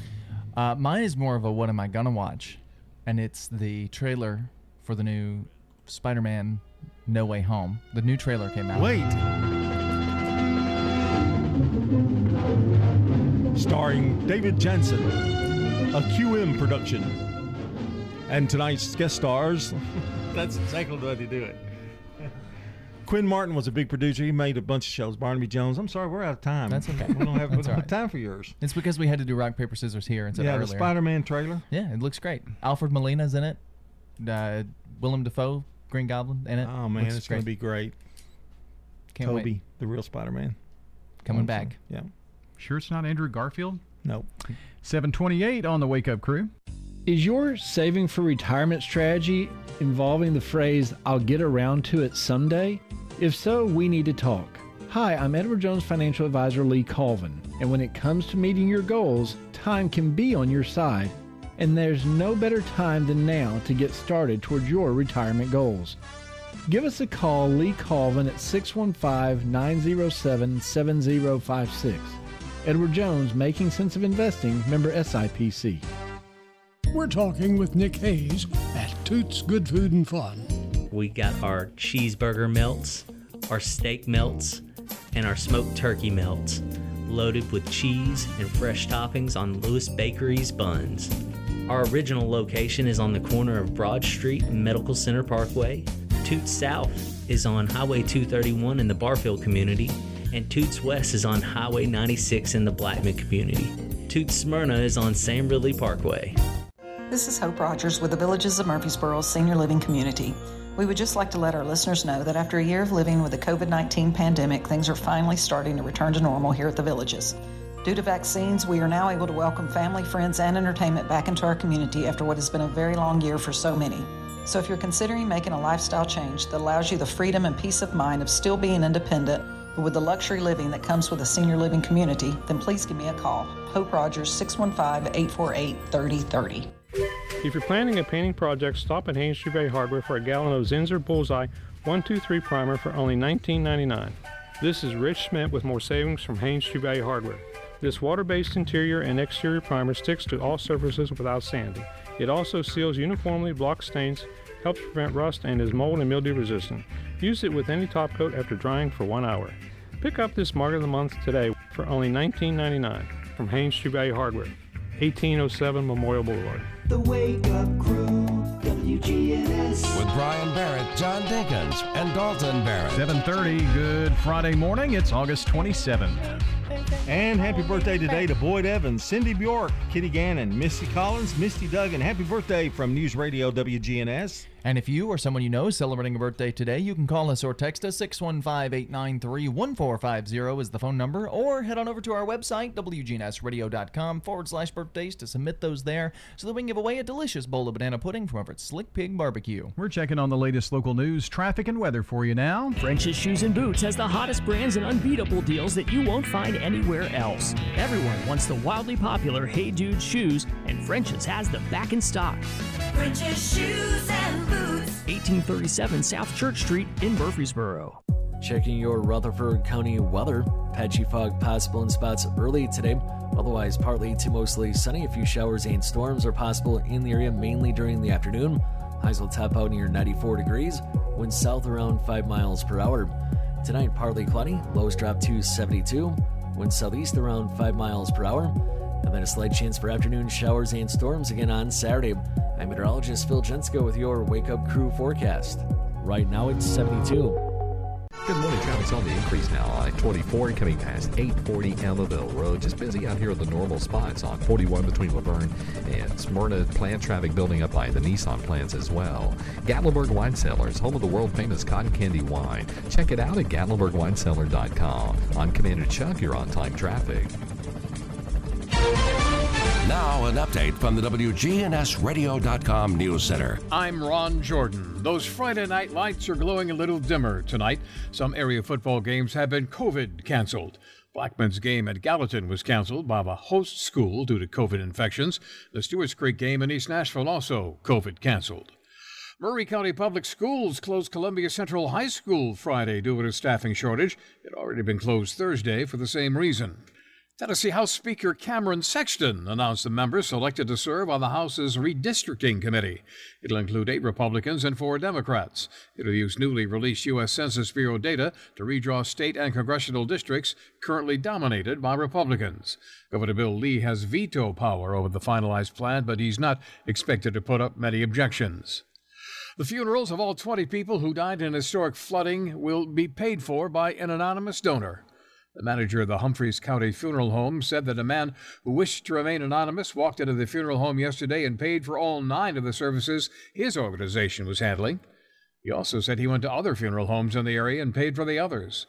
Uh, mine is more of a what am I gonna watch, and it's the trailer for the new Spider-Man No Way Home. The new trailer came out. Wait. Starring David Janssen, a QM production. And tonight's guest stars. That's exactly the way they do it. Quinn Martin was a big producer. He made a bunch of shows. Barnaby Jones. I'm sorry, we're out of time. That's okay. We don't have, we don't all have time for yours. It's because we had to do rock paper scissors here instead Yeah, of the. Spider-Man trailer. Yeah, it looks great. Alfred Molina's in it. Uh, Willem Dafoe, Green Goblin in it. Oh man, Looks it's going to be great. Can't Tobey, wait. the real Spider-Man, Coming Wonderful. back. Yeah. Sure, it's not Andrew Garfield. Nope. 728 on the Wake Up Crew. Is your saving for retirement strategy involving the phrase, I'll get around to it someday? If so, we need to talk. Hi, I'm Edward Jones financial advisor Lee Colvin, and when it comes to meeting your goals, time can be on your side, and there's no better time than now to get started towards your retirement goals. Give us a call, Lee Colvin, at 615 907 7056. Edward Jones, Making Sense of Investing, member SIPC. We're talking with Nick Hayes at Toots Good Food and Fun. We got our cheeseburger melts, our steak melts, and our smoked turkey melts, loaded with cheese and fresh toppings on Lewis Bakery's buns. Our original location is on the corner of Broad Street and Medical Center Parkway. Toots South is on Highway 231 in the Barfield community, and Toots West is on Highway 96 in the Blackman community. Toots Smyrna is on Sam Ridley Parkway. This is Hope Rogers with the Villages of Murfreesboro Senior Living Community. We would just like to let our listeners know that after a year of living with the COVID 19 pandemic, things are finally starting to return to normal here at the Villages. Due to vaccines, we are now able to welcome family, friends, and entertainment back into our community after what has been a very long year for so many. So, if you're considering making a lifestyle change that allows you the freedom and peace of mind of still being independent, but with the luxury living that comes with a senior living community, then please give me a call. Hope Rogers, 615 848 3030. If you're planning a painting project, stop at Haynes True Value Hardware for a gallon of Zinsser Bullseye 123 primer for only $19.99. This is Rich Schmidt with more savings from Haynes True Value Hardware. This water-based interior and exterior primer sticks to all surfaces without sanding. It also seals uniformly, blocks stains, helps prevent rust, and is mold and mildew resistant. Use it with any top coat after drying for one hour. Pick up this Mark of the Month today for only $19.99 from Haynes True Value Hardware, 1807 Memorial Boulevard. The Wake Up Crew, WGNS. With Brian Barrett, John Dinkins, and Dalton Barrett. 730, good Friday morning. It's August 27th. And happy birthday today to Boyd Evans, Cindy Bjork, Kitty Gannon, Misty Collins, Misty Duggan. Happy birthday from News Radio WGNS. And if you or someone you know is celebrating a birthday today, you can call us or text us 615-893-1450 is the phone number, or head on over to our website, wgnsradio.com forward slash birthdays to submit those there so that we can give away a delicious bowl of banana pudding from over at Slick Pig Barbecue. We're checking on the latest local news, traffic, and weather for you now. French's Shoes and Boots has the hottest brands and unbeatable deals that you won't find anywhere else. Everyone wants the wildly popular Hey Dude shoes, and French's has them back in stock. French's Shoes and Boots. 1837 South Church Street in Murfreesboro. Checking your Rutherford County weather. Patchy fog possible in spots early today. Otherwise, partly to mostly sunny. A few showers and storms are possible in the area, mainly during the afternoon. Highs will top out near 94 degrees. Winds south around 5 miles per hour. Tonight, partly cloudy. Lows drop to 72. Winds southeast around 5 miles per hour. And then a slight chance for afternoon showers and storms again on Saturday. I'm meteorologist Phil Jensko with your Wake Up Crew forecast. Right now it's 72. Good morning. Traffic's on the increase now. I 24 and coming past 840 Almaville Road. Just busy out here at the normal spots on 41 between La Vergne and Smyrna. Plant traffic building up by the Nissan plants as well. Gatlinburg Wine Cellars, home of the world famous cotton candy wine. Check it out at GatlinburgWineCellar.com. I'm Commander Chuck. You're on time traffic. Now, an update from the WGNSradio.com News Center. I'm Ron Jordan. Those Friday night lights are glowing a little dimmer tonight. Some area football games have been COVID canceled. Blackman's game at Gallatin was canceled by the host school due to COVID infections. The Stewart's Creek game in East Nashville also COVID canceled. Maury County Public Schools closed Columbia Central High School Friday due to a staffing shortage. It had already been closed Thursday for the same reason. Tennessee House Speaker Cameron Sexton announced the members selected to serve on the House's redistricting committee. It'll include eight Republicans and four Democrats. It'll use newly released U.S. Census Bureau data to redraw state and congressional districts currently dominated by Republicans. Governor Bill Lee has veto power over the finalized plan, but he's not expected to put up many objections. The funerals of all 20 people who died in historic flooding will be paid for by an anonymous donor. The manager of the Humphreys County Funeral Home said that a man who wished to remain anonymous walked into the funeral home yesterday and paid for all nine of the services his organization was handling. He also said he went to other funeral homes in the area and paid for the others.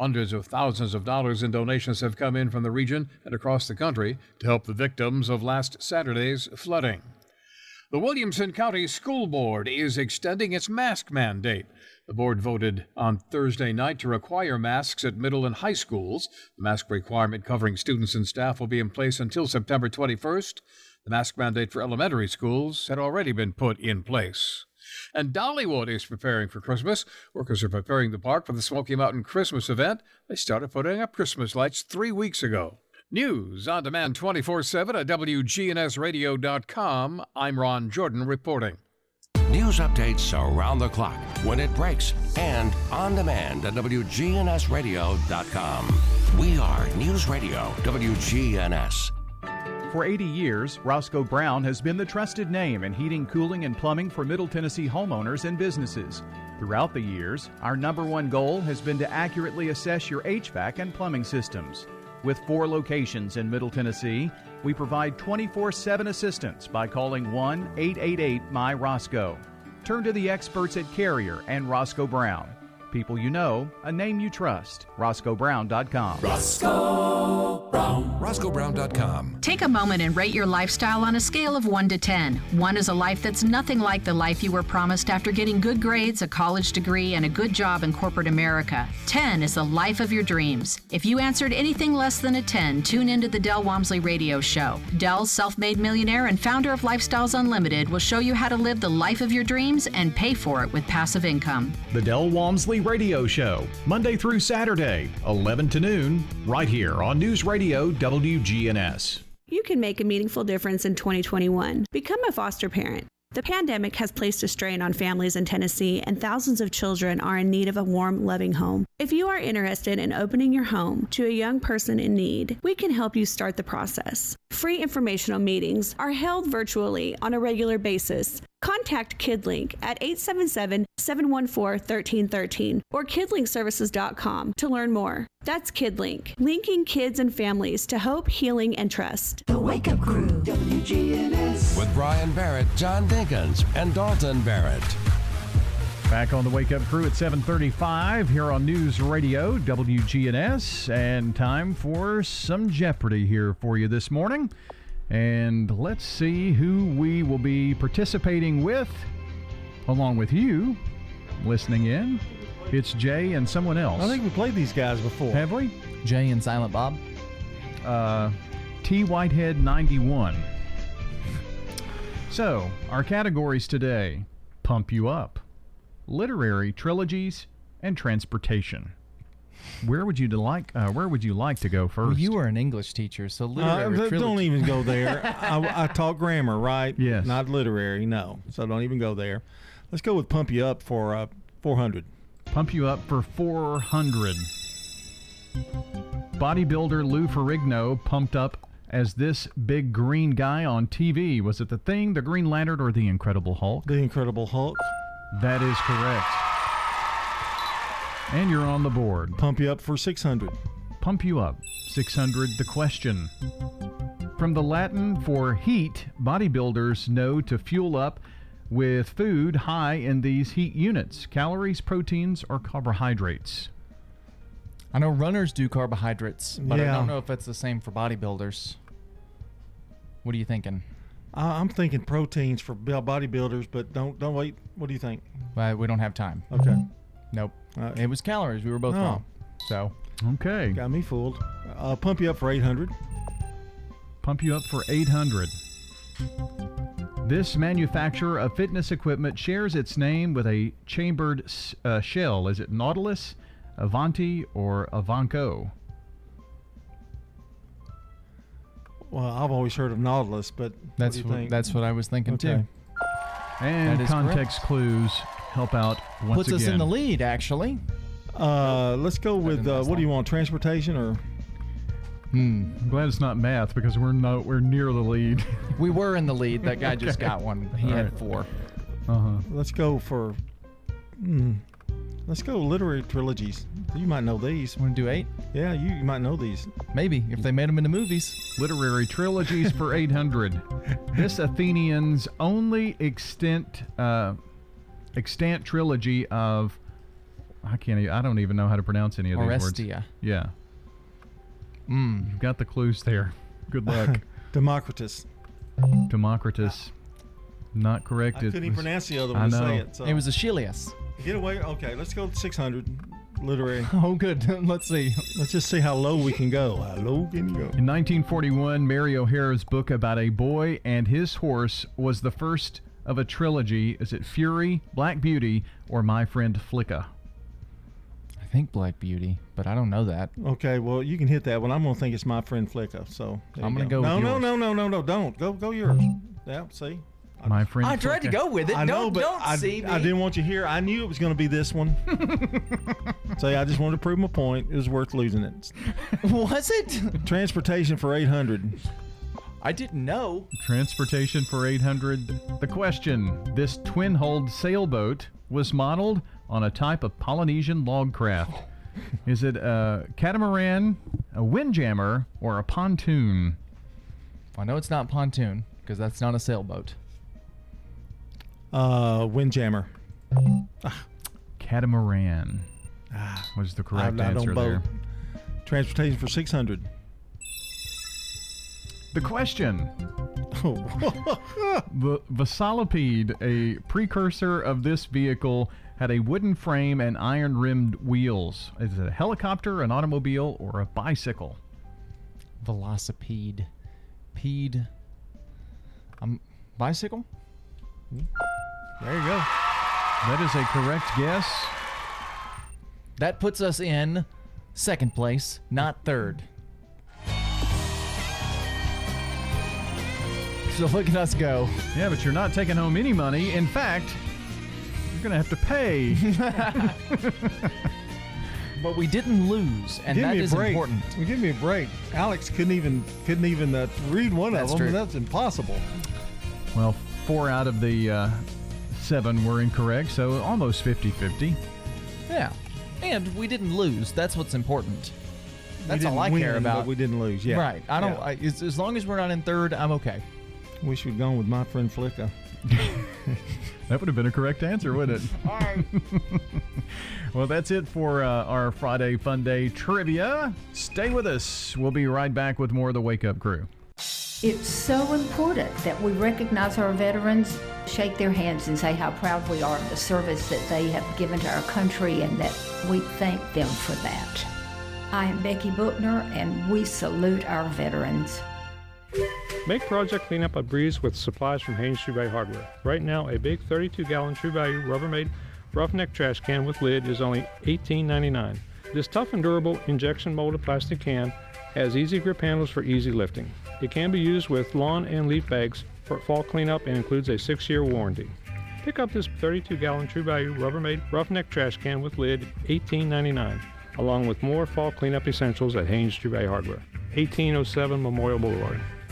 Hundreds of thousands of dollars in donations have come in from the region and across the country to help the victims of last Saturday's flooding. The Williamson County School Board is extending its mask mandate. The board voted on Thursday night to require masks at middle and high schools. The mask requirement covering students and staff will be in place until September 21st. The mask mandate for elementary schools had already been put in place. And Dollywood is preparing for Christmas. Workers are preparing the park for the Smoky Mountain Christmas event. They started putting up Christmas lights three weeks ago. News on demand 24 7 at WGNSradio.com. I'm Ron Jordan reporting. News updates around the clock, when it breaks, and on demand at WGNSradio.com. We are News Radio WGNS. For 80 years, Roscoe Brown has been the trusted name in heating, cooling, and plumbing for Middle Tennessee homeowners and businesses. Throughout the years, our number one goal has been to accurately assess your HVAC and plumbing systems. With four locations in Middle Tennessee, we provide 24 7 assistance by calling 1 888 My Roscoe. Turn to the experts at Carrier and Roscoe Brown. People you know, a name you trust. RoscoeBrown.com. Roscoe Brown. RoscoeBrown.com. Take a moment and rate your lifestyle on a scale of 1 to 10. 1 is a life that's nothing like the life you were promised after getting good grades, a college degree, and a good job in corporate America. 10 is the life of your dreams. If you answered anything less than a 10, tune into the Del Walmsley Radio Show. Del's self made millionaire and founder of Lifestyles Unlimited will show you how to live the life of your dreams and pay for it with passive income. The Del Walmsley Radio Show, Monday through Saturday, 11 to noon, right here on News Radio WGNS. You can make a meaningful difference in 2021. Become a foster parent. The pandemic has placed a strain on families in Tennessee, and thousands of children are in need of a warm, loving home. If you are interested in opening your home to a young person in need, we can help you start the process. Free informational meetings are held virtually on a regular basis. Contact KidLink at 877 714 1313 or kidlinkservices.com to learn more. That's KidLink, linking kids and families to hope, healing, and trust. The Wake Up Crew, WGNS. With Brian Barrett, John Dinkins, and Dalton Barrett. Back on the Wake Up Crew at 7:35 here on News Radio WGNS, and time for some Jeopardy here for you this morning. And let's see who we will be participating with, along with you, listening in. It's Jay and someone else. I think we played these guys before. Have we? Jay and Silent Bob. Uh, T Whitehead 91. So, our categories today Pump You Up, Literary Trilogies, and Transportation. Where would you like? Uh, where would you like to go first? Well, you are an English teacher, so Uh, literary th- don't even go there. I, I taught grammar, right? Yes. Not literary, no. So don't even go there. Let's go with pump you up for uh, 400. Pump you up for 400. Bodybuilder Lou Ferrigno pumped up as this big green guy on TV. Was it the Thing, the Green Lantern, or the Incredible Hulk? The Incredible Hulk. That is correct. And you're on the board. Pump you up for 600. Pump you up. 600. The question. From the Latin for heat, bodybuilders know to fuel up with food high in these heat units calories, proteins, or carbohydrates. I know runners do carbohydrates, but I don't know if it's the same for bodybuilders. What are you thinking? I I'm thinking proteins for bodybuilders, but don't don't wait. What do you think? Uh, we don't have time. Okay. Nope. Uh, it was calories. We were both Oh. wrong. So Okay. Got me fooled. Uh, pump you up for 800. Pump you up for 800. This manufacturer of fitness equipment shares its name with a chambered uh, shell. Is it Nautilus, Avanti, or Avanco? Well, I've always heard of Nautilus, but what that's do you what, think? that's what I was thinking Okay. too. And That is context clues help out once Puts again. us in the lead, actually. Uh, let's go with uh, what do you want? Transportation or? Hmm. I'm glad it's not math because we're no we're near the lead. We were in the lead. That guy just got one. He All had right. four. Uh huh. Let's go for. Hmm, let's go literary trilogies. You might know these. Want to do eight? Yeah, you, you might know these. Maybe if they made them into movies. Literary trilogies for 800. This Athenian's only extant uh, extant trilogy of I can't. I don't even know how to pronounce any of these words. Oresteia. Yeah. Mm. You've got the clues there. Good luck. Democritus. Democritus. Not correct. I It couldn't even was- pronounce the other I one to know. say it. So. It was Achilles. Get away. Okay, let's go 600. Literary. Oh, good. Let's see. Let's just see how low we can go. How low can you go? In 1941, Mary O'Hara's book about a boy and his horse was the first of a trilogy. Is it Fury, Black Beauty, or My Friend Flicka? I think Black Beauty, but I don't know that. Okay, well you can hit that one. I'm gonna think it's my friend Flicka. So I'm gonna go No, with no, yours. no, no, no, no. Don't go. Go yours. Yeah. See. My Friend I tried to go with it. I know, don't but don't I, see me. I didn't want you here. I knew it was going to be this one. Say, I just wanted to prove my point. It was worth losing it. Was it? Transportation for 800. I didn't know. Transportation for 800. The question This twin hulled sailboat was modeled on a type of Polynesian log craft. Is it a catamaran, a windjammer, or a pontoon? I know it's not pontoon because that's not a sailboat. Uh, Windjammer. Catamaran was the correct I, I answer don't boat. there. Transportation for 600. The question. The Vasalipede, a precursor of this vehicle, had a wooden frame and iron rimmed wheels. Is it a helicopter, an automobile, or a bicycle? Velocipede. Pede. Um, bicycle? There you go. That is a correct guess. That puts us in second place, not third. So look at us go. Yeah, but you're not taking home any money. In fact, you're going to have to pay. But we didn't lose, and give that me a is break. important. Well, give me a break. Alex couldn't even couldn't even uh, read one That's of them. true. That's impossible. well, four out of the uh, seven were incorrect, so almost 50 50. Yeah. And we didn't lose. That's what's important. That's all didn't I care about. But we didn't lose. Yeah. Right. I don't. Yeah. I, as, as long as we're not in third, I'm okay. Wish we'd gone with my friend Flicka. That would have been a correct answer, wouldn't it? All right. well, that's it for uh, our Friday Fun Day trivia. Stay with us. We'll be right back with more of the Wake Up Crew. It's so important that we recognize our veterans, shake their hands, and say how proud we are of the service that they have given to our country and that we thank them for that. I am Becky Bookner, and we salute our veterans. Make project cleanup a breeze with supplies from Haynes True Value Hardware. Right now, a big 32 gallon True Value Rubbermaid roughneck trash can with lid is only $18.99. This tough and durable injection molded plastic can has easy grip handles for easy lifting. It can be used with lawn and leaf bags for fall cleanup and includes a six year warranty. Pick up this 32 gallon True Value Rubbermaid roughneck trash can with lid $18.99, along with more fall cleanup essentials at Haynes True Value Hardware, 1807 Memorial Boulevard.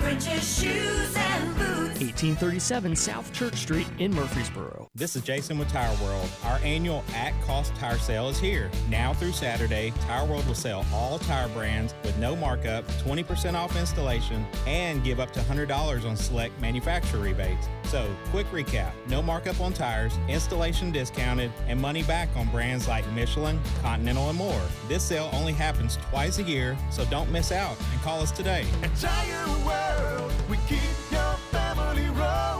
French's shoes and boots. 1837 South Church Street in Murfreesboro. This is Jason with Tire World. Our annual at cost tire sale is here. Now through Saturday, Tire World will sell all tire brands with no markup, 20% off installation, and give up to $100 on select manufacturer rebates. So, quick recap no markup on tires, installation discounted, and money back on brands like Michelin, Continental, and more. This sale only happens twice a year, so don't miss out and call us today. Tire World, we keep your family rolling.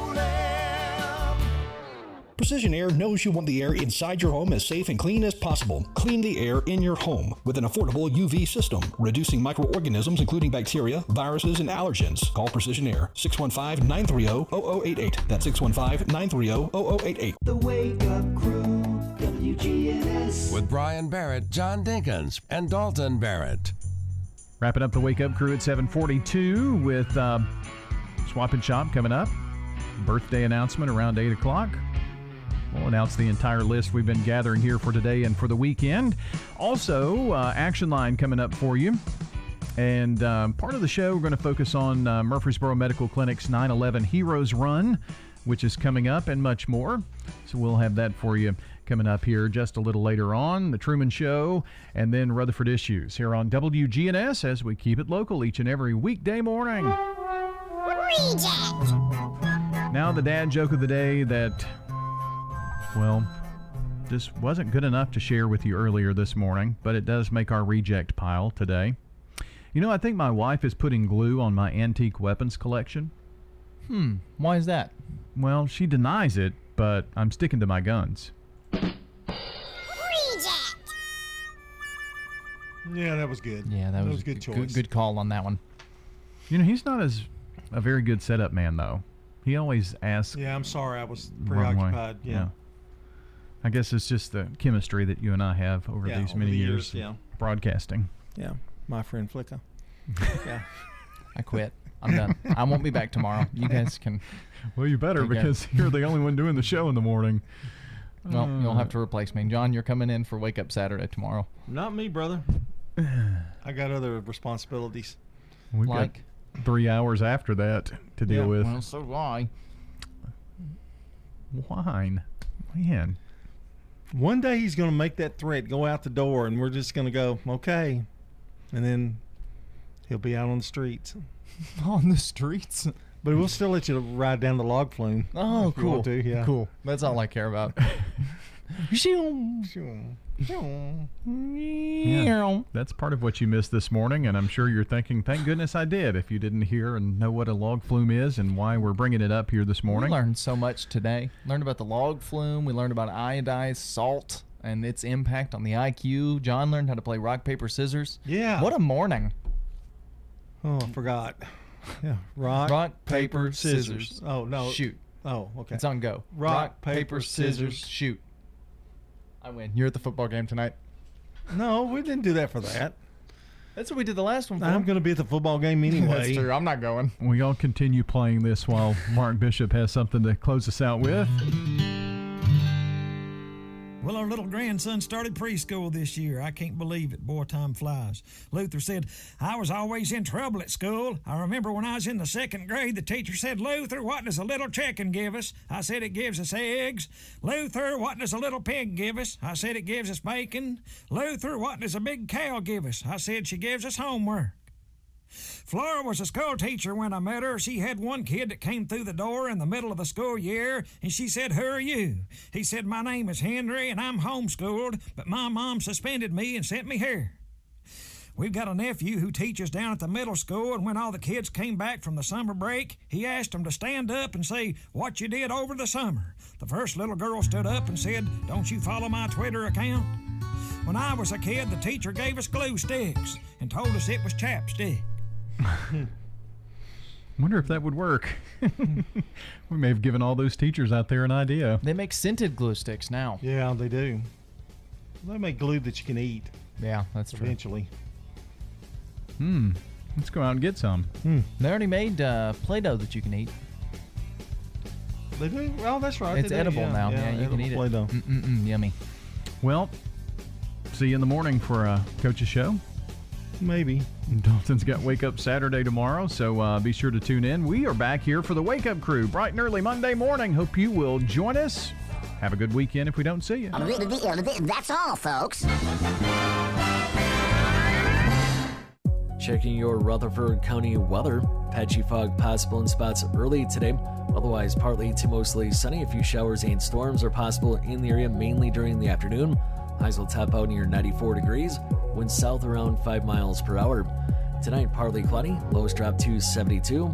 Precision Air knows you want the air inside your home as safe and clean as possible. Clean the air in your home with an affordable UV system, reducing microorganisms including bacteria, viruses, and allergens. Call Precision Air 615 930 0088. That's 615 930 0088. The Wake Up Crew, WGNS. With Brian Barrett, John Dinkins, and Dalton Barrett. Wrapping up the Wake Up Crew at 742 with uh, Swap and Shop coming up. Birthday announcement around 8 o'clock. We'll announce the entire list we've been gathering here for today and for the weekend. Also, uh, Action Line coming up for you. And um, part of the show, we're going to focus on uh, Murfreesboro Medical Clinic's 9 11 Heroes Run, which is coming up, and much more. So we'll have that for you coming up here just a little later on. The Truman Show, and then Rutherford Issues here on WGNS as we keep it local each and every weekday morning. Now, the dad joke of the day that, well, this wasn't good enough to share with you earlier this morning, but it does make our reject pile today. You know, I think my wife is putting glue on my antique weapons collection. Hmm. Why is that? Well, she denies it, but I'm sticking to my guns. Yeah, that was good. Yeah, that, was, a good choice. Good, good call on that one. You know, he's not as a very good setup man, though. He always asks. Yeah, I'm sorry, I was preoccupied. Yeah. I guess it's just the chemistry that you and I have over Yeah, these over many the years, years, yeah. broadcasting. Yeah, my friend Flicka. yeah. I quit. I'm done. I won't be back tomorrow. You guys can. Well, you better Take care. because you're the only one doing the show in the morning. Well, you'll Uh, have to replace me. John, you're coming in for Wake Up Saturday tomorrow. Not me, brother. I got other responsibilities. We've Like? got three hours after that to deal Yeah, with. Well, so do I. Wine, man. One day he's going to make that threat go out the door, and we're just going to go, okay. And then he'll be out on the streets. On the streets? But we'll still let you ride down the log flume. Oh, if you cool. want to, yeah. Cool. That's all I care about. Yeah, that's part of what you missed this morning, and I'm sure you're thinking, "Thank goodness I did." If you didn't hear and know what a log flume is and why we're bringing it up here this We morning, learned so much today. Learned about the log flume. We learned about iodized salt and its impact on the IQ. John learned how to play rock, paper, scissors. Yeah. What a morning. Oh, I forgot. Yeah. Rock, Rock, paper, scissors. Oh, no. Shoot. Oh, okay. It's on go. Rock, paper, scissors. shoot. I win. You're at the football game tonight. No, we didn't do that for that. That's what we did the last one for. I'm going to be at the football game anyway. That's true. I'm not going. we all continue playing this while Mark Bishop has something to close us out with. Well, our little grandson started preschool this year. I can't believe it. Boy, time flies. Luther said, I was always in trouble at school. I remember when I was in the second grade, the teacher said, Luther, what does a little chicken give us? I said, it gives us eggs. Luther, what does a little pig give us? I said, it gives us bacon. Luther, what does a big cow give us? I said, she gives us homework. Flora was a school teacher when I met her. She had one kid that came through the door in the middle of the school year, and she said, Who are you? He said, My name is Henry, and I'm homeschooled, but my mom suspended me and sent me here. We've got a nephew who teaches down at the middle school, and when all the kids came back from the summer break, he asked them to stand up and say what you did over the summer. The first little girl stood up and said, Don't you follow my Twitter account? When I was a kid, the teacher gave us glue sticks and told us it was chapstick. Wonder if that would work. we may have given all those teachers out there an idea. They make scented glue sticks now. Yeah, they do. They make glue that you can eat. Yeah, that's true. Eventually. Hmm. Let's go out and get some. Hmm. They already made uh, Play-Doh that you can eat. They do? Oh, that's right. It's they edible yeah. now. Yeah, Yeah, you can eat Play-Doh. it. Mm-mm-mm, yummy. Well, see you in the morning for uh, Coach's show. Maybe. Dalton's got Wake Up Saturday tomorrow, so uh, be sure to tune in. We are back here for the Wake Up Crew, bright and early Monday morning. Hope you will join us. Have a good weekend if we don't see you. That's all, folks. Checking your Rutherford County weather. Patchy fog possible in spots early today. Otherwise, partly to mostly sunny. A few showers and storms are possible in the area, mainly during the afternoon. Highs will top out near 94 degrees. Winds south around 5 miles per hour. Tonight, partly cloudy. Lows drop to 72.